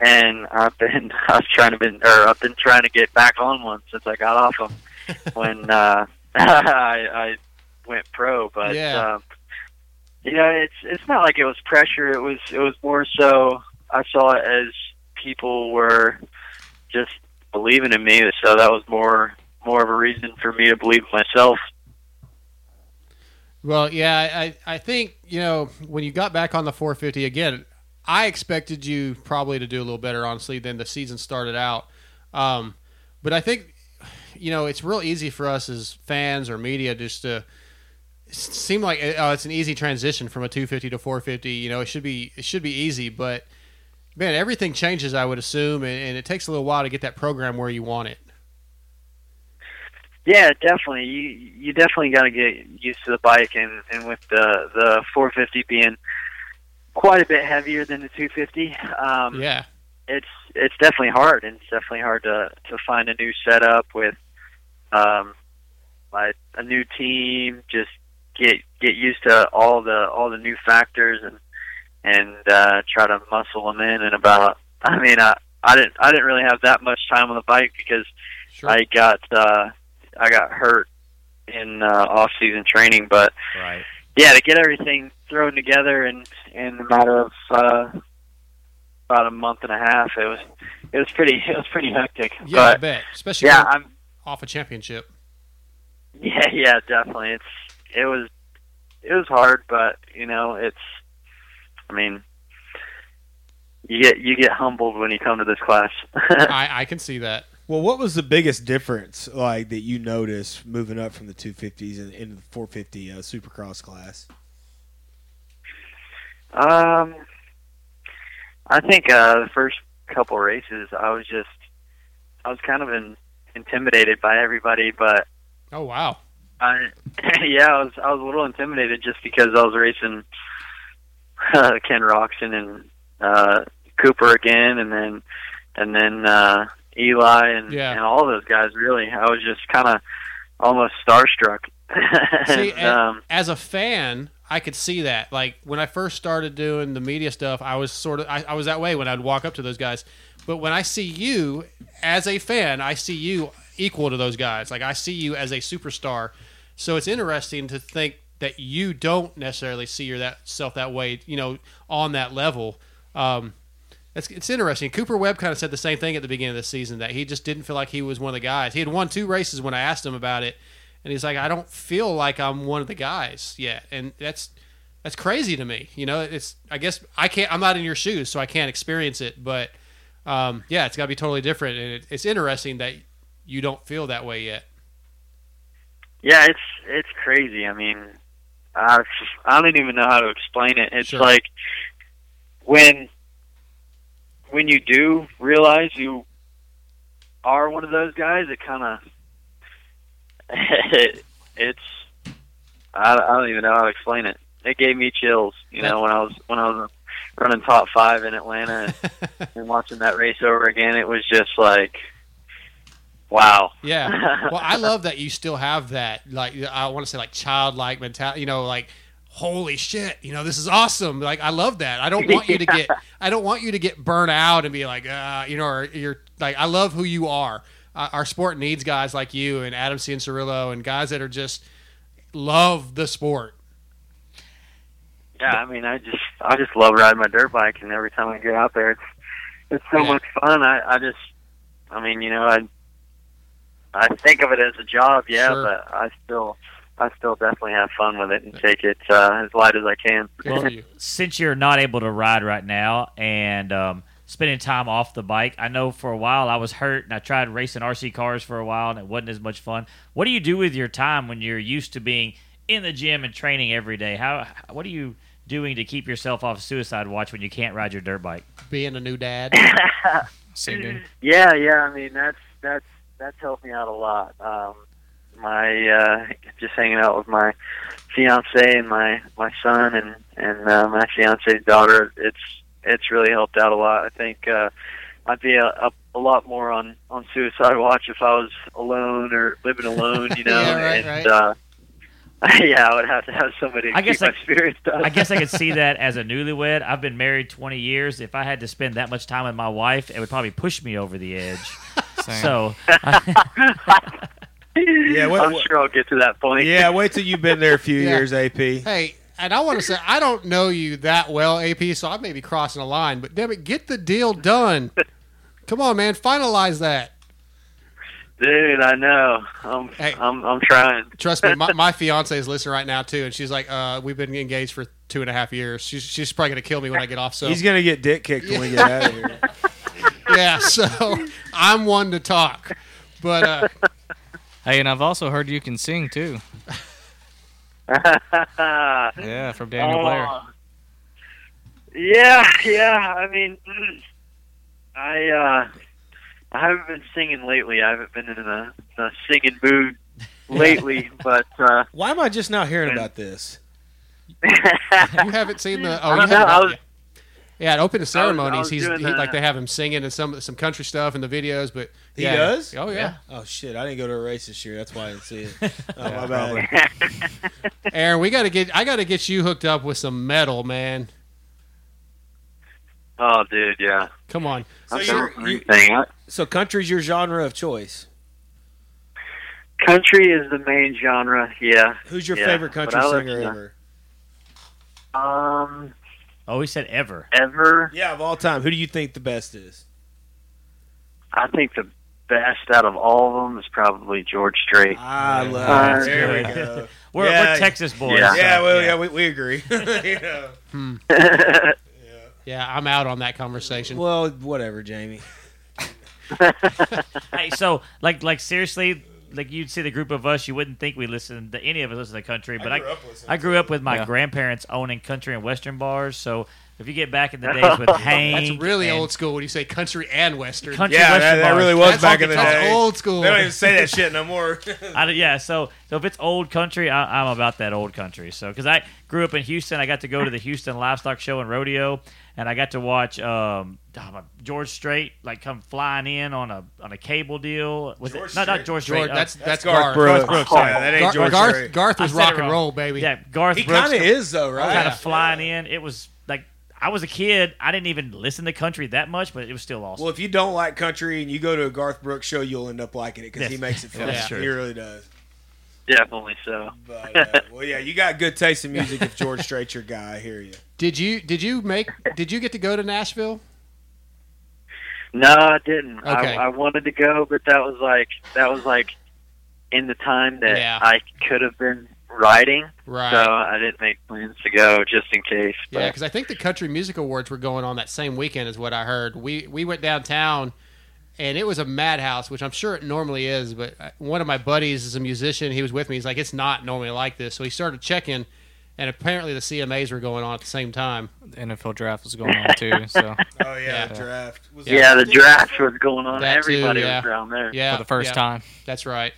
and I've been, (laughs) I was trying to been, or I've been trying to get back on one since I got off them (laughs) when uh, (laughs) I, I went pro. But Yeah. um, you know, it's it's not like it was pressure. It was it was more so I saw it as people were just believing in me. So that was more more of a reason for me to believe in myself. Well, yeah, I, I think, you know, when you got back on the 450 again, I expected you probably to do a little better, honestly, than the season started out. Um, but I think, you know, it's real easy for us as fans or media just to seem like oh, it's an easy transition from a 250 to 450. You know, it should be it should be easy, but man, everything changes. I would assume, and, and it takes a little while to get that program where you want it. Yeah, definitely. You you definitely got to get used to the bike, and and with the the 450 being quite a bit heavier than the 250, um, Yeah. it's it's definitely hard, and it's definitely hard to to find a new setup with um like a new team. Just get get used to all the all the new factors and and uh, try to muscle them in. And about, I mean, I I didn't I didn't really have that much time on the bike because I got uh, I got hurt in uh, off season training, but Right. yeah, to get everything thrown together in in a matter of uh, about a month and a half, it was it was pretty it was pretty hectic. Yeah, I bet. Especially yeah, I'm off a championship. yeah yeah definitely. It's it was it was hard, but you know it's I mean you get you get humbled when you come to this class. (laughs) I, I can see that. Well, what was the biggest difference like that you noticed moving up from the 250s and into the 450 uh, Supercross class? Um, I think uh, the first couple races, I was just, I was kind of in, intimidated by everybody, but Oh wow. I, (laughs) yeah, I was, I was a little intimidated just because I was racing uh, Ken Roczen and uh, Cooper again, and then, and then uh, Eli and Yeah. and all those guys. Really, I was just kind of almost starstruck. (laughs) See, And, um, as a fan, I could see that. Like when I first started doing the media stuff, I was sort of I, I was that way when I'd walk up to those guys. But when I see you as a fan, I see you equal to those guys. Like I see you as a superstar. So it's interesting to think that you don't necessarily see yourself that way. You know, on that level. Um, it's, it's interesting. Cooper Webb kind of said the same thing at the beginning of the season that he just didn't feel like he was one of the guys. He had won two races when I asked him about it, and he's like, "I don't feel like I'm one of the guys yet," and that's that's crazy to me. You know, it's I guess I can't. I'm not in your shoes, so I can't experience it. But um, yeah, it's got to be totally different, and it, it's interesting that you don't feel that way yet. Yeah, it's it's crazy. I mean, I I don't even know how to explain it. It's Sure. like when when you do realize you are one of those guys, it kind of (laughs) it's I, I don't even know how to explain it. It gave me chills, you know, when I was when I was running top five in Atlanta and, (laughs) and watching that race over again. It was just like, wow. Yeah. (laughs) Well, I love that you still have that, like, I want to say, like, childlike mentality, you know, like, holy shit, you know, this is awesome. Like, I love that. I don't want you to get, I don't want you to get burnt out and be like, uh, you know, or you're like, I love who you are. Uh, our sport needs guys like you and Adam Cianciarulo and Cerillo and guys that are just love the sport. Yeah, I mean, I just I just love riding my dirt bike, and every time I get out there, it's it's so Yeah. much fun. I I just, I mean, you know, I I think of it as a job, yeah, Sure. but I still I still definitely have fun with it and take it uh, as light as I can. Well, since you're not able to ride right now and um, spending time off the bike, I know for a while I was hurt and I tried racing RC cars for a while and it wasn't as much fun. What do you do with your time when you're used to being in the gym and training every day? How what are you doing to keep yourself off suicide watch when you can't ride your dirt bike? Being a new dad. (laughs) Singing. Yeah, yeah. I mean, that's that's that's helped me out a lot. Um, my uh, just hanging out with my fiance and my my son and and uh, my fiance's daughter. It's it's really helped out a lot. I think uh, I'd be a, a, a lot more on on suicide watch if I was alone or living alone. You (laughs) know, Yeah, right, and right. Uh, (laughs) yeah, I would have to have somebody to I guess keep I, my spirits up. I guess I could see (laughs) that as a newlywed. I've been married 20 years. If I had to spend that much time with my wife, it would probably push me over the edge. Same. so, Yeah, what- I'm sure I'll get to that point. Yeah, wait till you've been there a few Yeah. years, AP. Hey, and I want to say I don't know you that well, AP, so I may be crossing a line. But damn it, get the deal done. Come on, man, finalize that. Dude, I know. I'm I'm I'm trying. Trust me, my, (laughs) my fiance is listening right now too, and she's like, uh, "We've been engaged for two and a half years. She's she's probably gonna kill me when I get off." So He's gonna get dick kicked when we get out of here. (laughs) yeah, so I'm one to talk, but uh, Hey, and I've also heard you can sing too. Yeah, from Daniel Blair. Oh. Yeah, yeah. I mean, I uh, I haven't been singing lately. I haven't been in a, a singing mood (laughs) lately, but uh, Why am I just now hearing about this? (laughs) you haven't seen the oh I you don't know, haven't I was- yeah at open I ceremonies was he's he, like they have him singing and some some country stuff in the videos, but He yeah. does? Oh yeah. Oh shit! I didn't go to a race this year. That's why I didn't see it. (laughs) Oh Yeah, my bad. Aaron, we got to get I got to get you hooked up with some metal, man. oh, dude, yeah. Come on. So, That's you're, you, everything. so country's your genre of choice. Country is the main genre. Yeah. Who's your Yeah, favorite country singer ever? Um, oh, he said ever. ever. Yeah, of all time. Who do you think the best is? I think the best out of all of them is probably George Strait. I love Uh. There we go. (laughs) we're, we're Texas boys, Yeah, so, yeah well, yeah. yeah, we, we agree. you know. Hmm. Yeah, I'm out on that conversation. Well, whatever, Jamie. (laughs) hey, so like like seriously, like you'd see the group of us, you wouldn't think we listened to any of us listen to country, but I grew up I grew up with my Yeah. grandparents owning country and western bars. So if you get back in the (laughs) days with Hank, That's really old school when you say country and western. Country Yeah, western that, that really was That's back in the day. old school. They don't even say that shit no more. (laughs) I, don't- yeah, so so if it's old country, I, I'm about that old country. So because I grew up in Houston, I got to go to the Houston Livestock Show and Rodeo, and I got to watch um, oh, George Strait like come flying in on a on a cable deal. Was George it, not not George Strait. George, uh, that's that's, Garth Garth. Brooks. Garth Brooks, Oh, sorry. yeah, that ain't Gar- George Garth, Strait. Garth was rock and roll, baby. Yeah, Garth He kind of is though, right? kind of flying in. It was like I was a kid. I didn't even listen to country that much, but it was still awesome. Well, if you don't like country and you go to a Garth Brooks show, you'll end up liking it because he makes it (laughs) fun. That's He really does. Definitely so. But, uh, (laughs) well, yeah, you got good taste in music. If George Strait's your guy, I hear you. Did you did you make did you get to go to Nashville? No, I didn't. Okay. I, I wanted to go, but that was like that was like in the time that Yeah. I could have been riding. Right. So I didn't make plans to go just in case. Yeah, because I think the Country Music Awards were going on that same weekend, is what I heard. We we went downtown, and it was a madhouse, which I'm sure it normally is. But uh, one of my buddies is a musician. He was with me. He's like, it's not normally like this. So he started checking, and apparently the CMAs were going on at the same time. The NFL draft was going on too. So (laughs) Oh yeah, draft. Was yeah, the draft was going on. That too, Everybody yeah. was around there. Yeah, for the first yeah, time. That's right.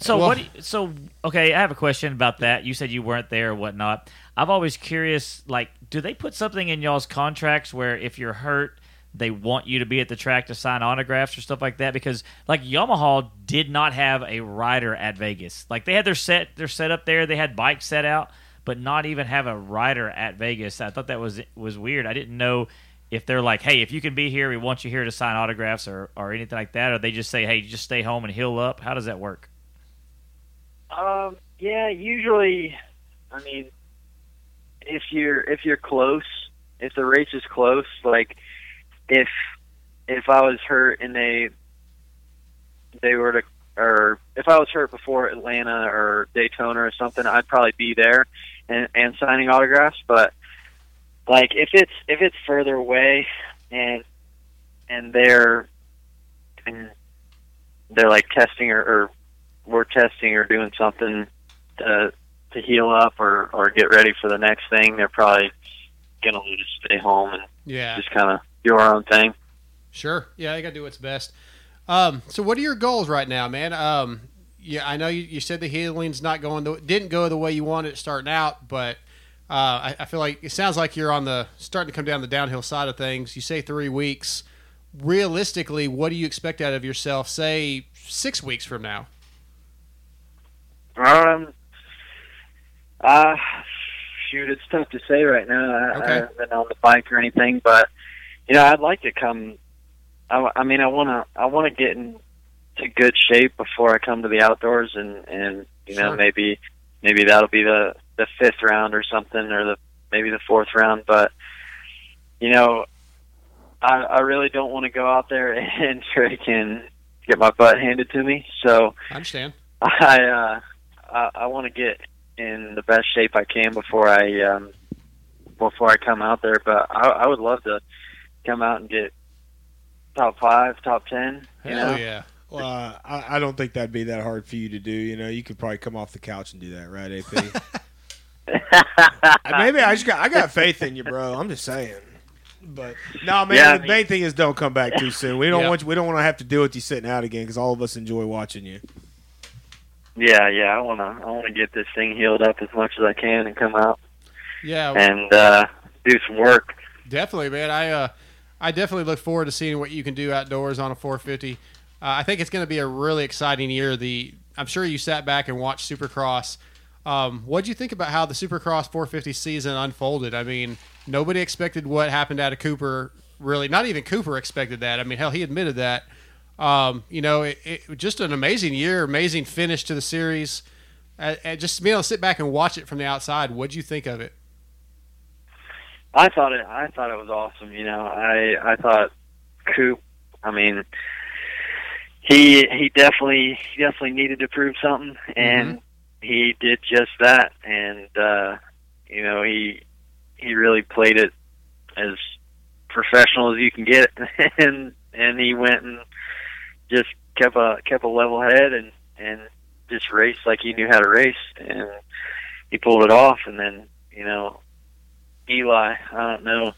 So Well- what? you- so okay, I have a question about that. You said you weren't there or whatnot. I'm always curious. Like, do they put something in y'all's contracts where if you're hurt, they want you to be at the track to sign autographs or stuff like that? Because like Yamaha did not have a rider at Vegas. Like they had their set, their setup there. They had bikes set out, but not even have a rider at Vegas. I thought that was was weird. I didn't know. If they're like, hey, if you can be here, we want you here to sign autographs or, or anything like that, or they just say, hey, just stay home and heal up. How does that work? Um, yeah, usually, I mean, if you're if you're close, if the race is close, like if if I was hurt and they they were to or if I was hurt before Atlanta or Daytona or something, I'd probably be there and and signing autographs. But like if it's if it's further away and and they're and they're like testing or, or we're testing or doing something to to heal up or or get ready for the next thing, they're probably gonna just stay home and Yeah. just kind of do our own thing. Sure. Yeah, you got to do what's best. Um, so, what are your goals right now, man? Um, yeah, I know you, you said the healing's not going the, didn't go the way you wanted it starting out, but uh, I, I feel like it sounds like you're on the starting to come down the downhill side of things. You say three weeks. Realistically, what do you expect out of yourself? Say six weeks from now. Um, uh, shoot, it's tough to say right now. I, Okay. I haven't been on the bike or anything, but you know, I'd like to come. I, I mean, I want to. I want to get into good shape before I come to the outdoors, and and you know, Sure. maybe maybe that'll be the the fifth round or something, or the maybe the fourth round. But you know, I I really don't want to go out there (laughs) and freaking get my butt handed to me. So I understand. I uh, I, I want to get in the best shape I can before I um, before I come out there. But I, I would love to come out and get top five, top ten. You know, yeah. Well, uh, I, I don't think that'd be that hard for you to do. You know, you could probably come off the couch and do that, right, AP? (laughs) (laughs) Maybe I just got I got faith in you, bro. I'm just saying. But no, man. Yeah, I the main thing is don't come back too soon. We don't Yeah. want you, we don't want to have to deal with you sitting out again because all of us enjoy watching you. Yeah, yeah. I wanna I wanna get this thing healed up as much as I can and come out Yeah. and uh, do some work. Definitely, man. I uh, I definitely look forward to seeing what you can do outdoors on a 450. Uh, I think it's going to be a really exciting year. The I'm sure you sat back and watched Supercross. Um, what do you think about how the Supercross 450 season unfolded? I mean, nobody expected what happened out of Cooper. Really, not even Cooper expected that. I mean, hell, he admitted that. Um, you know, it, it just an amazing year, amazing finish to the series. Uh, and just being able to sit back and watch it from the outside, what do you think of it? I thought it. I thought it was awesome. You know, I I thought Coop. I mean, he he definitely he definitely needed to prove something, and he did just that. And uh, you know, he he really played it as professional as you can get, (laughs) and and he went and just kept a kept a level head and and just raced like he knew how to race, and he pulled it off. And then you know, Eli, I don't know,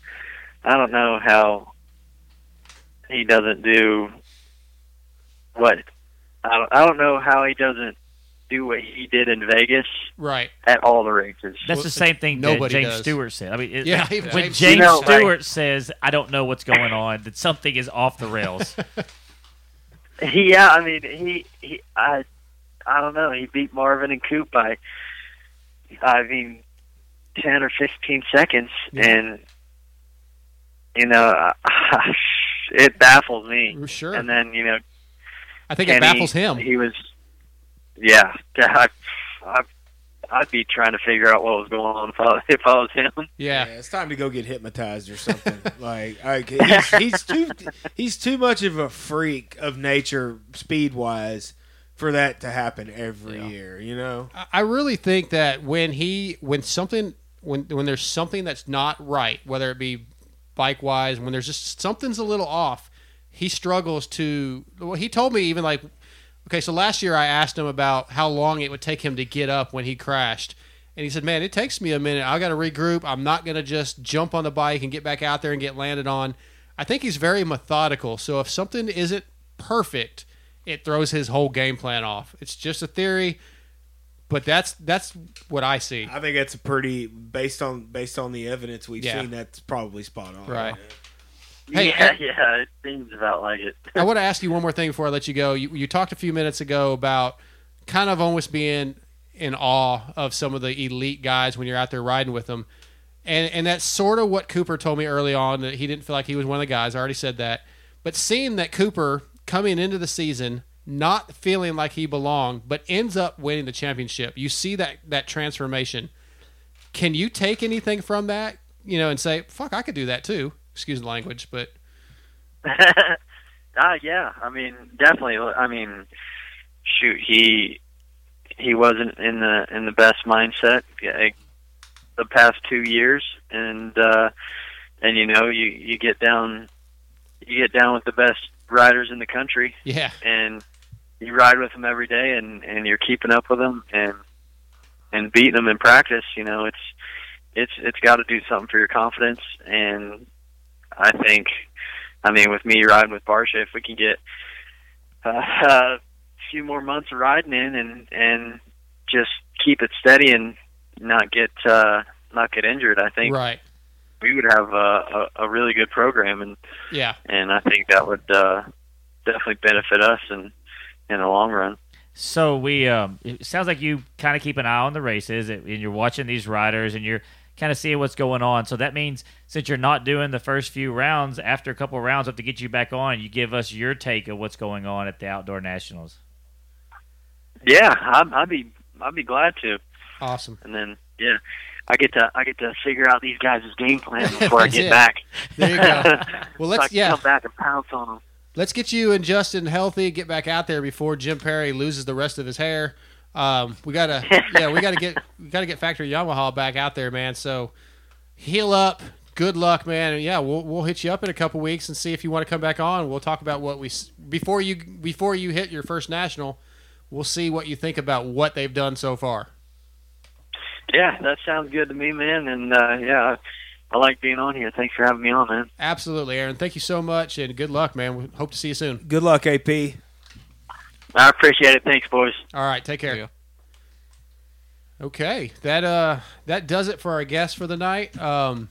I don't know how he doesn't do what I don't, I don't know how he doesn't do what he did in Vegas Right. at all the races. That's the same thing that nobody James does. Stewart said. I mean, it, Yeah, when James- James, You know, like- Stewart says, "I don't know what's going on," that something is off the rails. (laughs) He, (laughs) yeah, I mean, he, he, I, I don't know. He beat Marvin and Coop by, I mean, ten or fifteen seconds, and you know, (laughs) it baffles me. Sure. And then you know, I think it baffles him. He was, yeah, (laughs) I, I, I'd be trying to figure out what was going on if I, if I was him. Yeah. it's time to go get hypnotized or something. (laughs) like, like he's, he's too he's too much of a freak of nature, speed wise, for that to happen every year. You know. I- I really think that when he when something when when there's something that's not right, whether it be bike wise, when there's just something's a little off, he struggles to. Well, he told me even like, okay, so last year I asked him about how long it would take him to get up when he crashed. And he said, "Man, it takes me a minute. I got to regroup. I'm not going to just jump on the bike and get back out there and get landed on." I think he's very methodical. So if something isn't perfect, it throws his whole game plan off. It's just a theory, but that's that's what I see. I think that's a pretty based on based on the evidence we've Yeah. seen. That's probably spot on. Right. Hey, yeah, (laughs) yeah, it seems about like it. (laughs) I want to ask you one more thing before I let you go. You, you talked a few minutes ago about kind of almost being in awe of some of the elite guys when you're out there riding with them. And, and that's sort of what Cooper told me early on that he didn't feel like he was one of the guys. I already said that. But seeing that Cooper coming into the season not feeling like he belonged, but ends up winning the championship, you see that that transformation. Can you take anything from that, you know, and say, "Fuck, I could do that too"? Excuse the language, but uh, (laughs) yeah, I mean, definitely. I mean, shoot, he he wasn't in the in the best mindset uh, the past two years, and uh, and you know you you get down you get down with the best riders in the country, Yeah. and you ride with them every day, and and you're keeping up with them and and beating them in practice. You know, it's it's it's got to do something for your confidence, and I think, I mean, with me riding with Barcia, if we can get uh, (laughs) a few more months of riding in and and just keep it steady and not get uh, not get injured, I think Right. we would have a, a, a really good program, and Yeah. and I think that would uh, definitely benefit us in in the long run. So we, um, it sounds like you kind of keep an eye on the races, and you're watching these riders, and you're kind of seeing what's going on. So that means since you're not doing the first few rounds, after a couple of rounds, up to get you back on, you give us your take of what's going on at the Outdoor Nationals. Yeah, I'd, I'd be I'd be glad to. Awesome. And then yeah, I get to I get to figure out these guys' game plan (laughs) before I get it. back. There you go. (laughs) Well, let's- I can yeah. come back and pounce on them. Let's get you and Justin healthy. Get back out there before Jim Perry loses the rest of his hair. Um, we gotta, (laughs) yeah, we gotta get, we gotta get Factory Yamaha back out there, man. So heal up. Good luck, man. And yeah, we'll we'll hit you up in a couple weeks and see if you want to come back on. We'll talk about what we before you before you hit your first national. We'll see what you think about what they've done so far. Yeah, that sounds good to me, man. And uh, yeah, I like being on here. Thanks for having me on, man. Absolutely, Aaron. Thank you so much, and good luck, man. We hope to see you soon. Good luck, AP. I appreciate it. Thanks, boys. All right, take care. Okay, that uh that does it for our guests for the night. Um,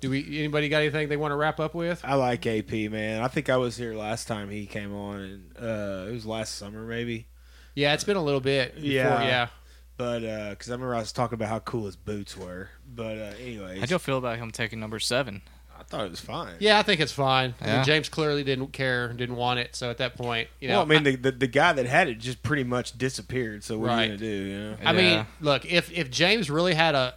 do we anybody got anything they want to wrap up with? I like AP, man. I think I was here last time he came on, and uh, it was last summer, maybe. Yeah, it's been a little bit. Before, Yeah, yeah. But because I remember I was talking about how cool his boots were. But uh, anyways, How do you feel about him taking number seven? I thought it was fine. Yeah, I think it's fine. I mean, James clearly didn't care, didn't want it. So at that point, you know, well, I mean, the, the the guy that had it just pretty much disappeared. So what are Right. you gonna do? You know? I mean, look, if if James really had a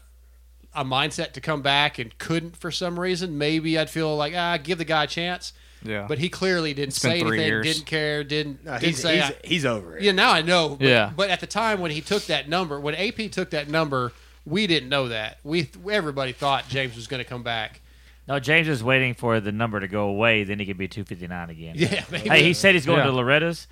a mindset to come back and couldn't for some reason, maybe I'd feel like ah, give the guy a chance. Yeah. But he clearly didn't It's been say three anything, years. didn't care, didn't No, didn't he's- say he's- I- he's over it. Yeah, now I know. But, Yeah. But at the time when he took that number, when AP took that number, we didn't know that. We everybody thought James was going to come back. No, James is waiting for the number to go away, then he could be 259 again. Yeah, (laughs) maybe. Hey, he said he's going Yeah. to Loretta's,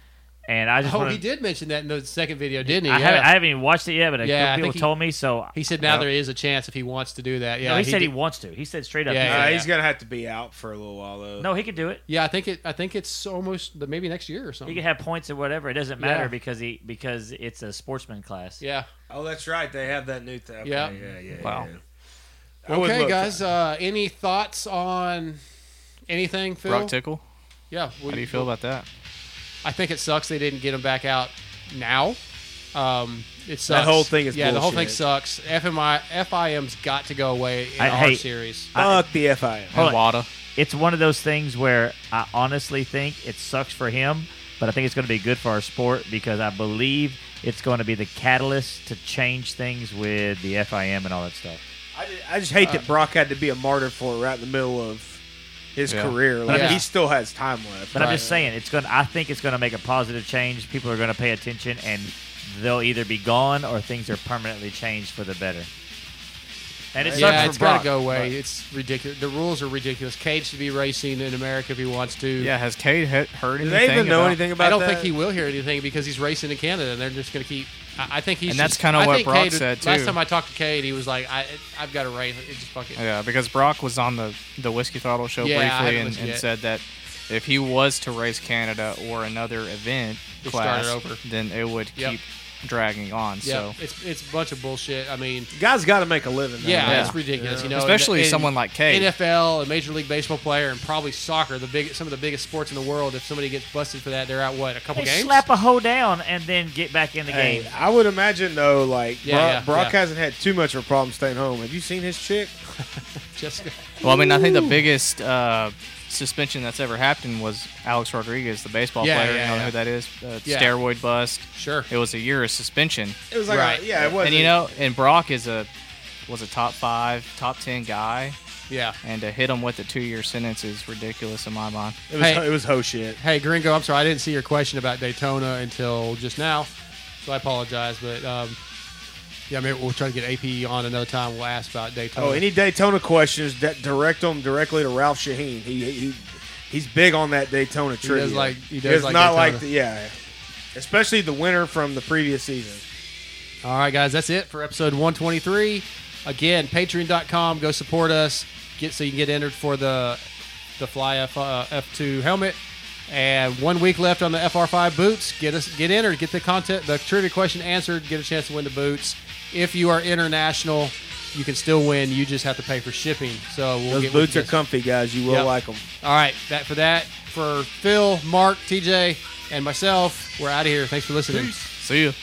and I just Oh, want he did mention that in the second video, didn't he? I, yeah. haven't, I haven't even watched it yet, but a Yeah, I couple people think he- told me. So He said now there is a chance if he wants to do that. Yeah, no, he, said he did- wants to. He said straight up. Yeah, he yeah, said- Uh, he's gonna have to be out for a little while though. No, he could do it. Yeah, I think it. I think it's almost maybe next year or something. He something. could have points or whatever. It doesn't matter Yeah. because he because it's a sportsman class. Yeah. Oh, that's right. They have that new thing. Yeah. yeah, yeah. Wow. yeah. I would Okay, guys. Uh, any thoughts on anything, Phil? Broc Tickle. Yeah. How do you feel about that? I think it sucks they didn't get him back out now. Um, it sucks. That whole thing is yeah. The whole thing bullshit. sucks. FMI FIM's got to go away in I- our hey, series. Fuck the FIM. Hold And on. Wada. It's one of those things where I honestly think it sucks for him, but I think it's going to be good for our sport because I believe it's going to be the catalyst to change things with the FIM and all that stuff. I just, I just hate that uh, Broc had to be a martyr for it right in the middle of his Yeah. career. Like Yeah. he still has time left. But I'm just saying, it's going. to I think it's going to make a positive change. People are going to pay attention, and they'll either be gone or things are permanently changed for the better. And it sucks yeah, for it's got Broc, to go away. but- It's ridiculous. The rules are ridiculous. Cade should be racing in America if he wants to. Yeah, has Cade he- heard Do anything? they even know about- anything about I don't that? think he will hear anything because he's racing in Canada, and they're just going to keep. I, I think he's. And that's kinda what think Broc Cade- said, too. Last time I talked to Cade, he was like, "I, I've got to race. It just fucking." Yeah, because Broc was on the the Whiskey Throttle show Yeah, briefly and, and said that if he was to race Canada or another event It'd start class, it over. then it would Yep. keep dragging on. Yeah, So it's it's a bunch of bullshit. I mean, Guys got to make a living. though. yeah, Yeah. it's ridiculous. Yeah. You know, especially and- someone like Cade. NFL, a Major League Baseball player, and probably soccer, the big some of the biggest sports in the world. If somebody gets busted for that, they're out what a couple Hey, games. slap a hoe down and then get back in the Hey, game. I would imagine though, like Yeah, Broc, yeah, Broc yeah. hasn't had too much of a problem staying home. Have you seen his chick? (laughs) Jessica. well, I mean, I think the biggest uh, suspension that's ever happened was Alex Rodriguez, the baseball Yeah, player. yeah, you know yeah. who that is? Uh, Yeah. Steroid bust. Sure. It was a year of suspension. It was like, Right. a, yeah, it was. and you know, and Broc is a was a top five, top ten guy. Yeah. And to hit him with a two-year sentence is ridiculous in my mind. It was it was ho shit. Hey, Gringo, I'm sorry I didn't see your question about Daytona until just now, so I apologize. But um, yeah, maybe we'll try to get AP on another time. We'll ask about Daytona. Oh, any Daytona questions? That direct them directly to Ralph Sheheen. He, he he's big on that Daytona He trivia. does like- he does It's like not Daytona. like the, yeah, especially the winner from the previous season. All right, guys, that's it for episode 123. Again, patreon.com. Go support us. Get so you can get entered for the the Fly F, uh, F2 helmet. And one week left on the FR5 boots. Get us get entered. Get the content, the trivia question answered. Get a chance to win the boots. If you are international, you can still win. You just have to pay for shipping. So we'll Those get boots are comfy, guys. You will Yep. like them. All right, that for that for Phil, Mark, TJ, and myself. We're out of here. Thanks for listening. See you.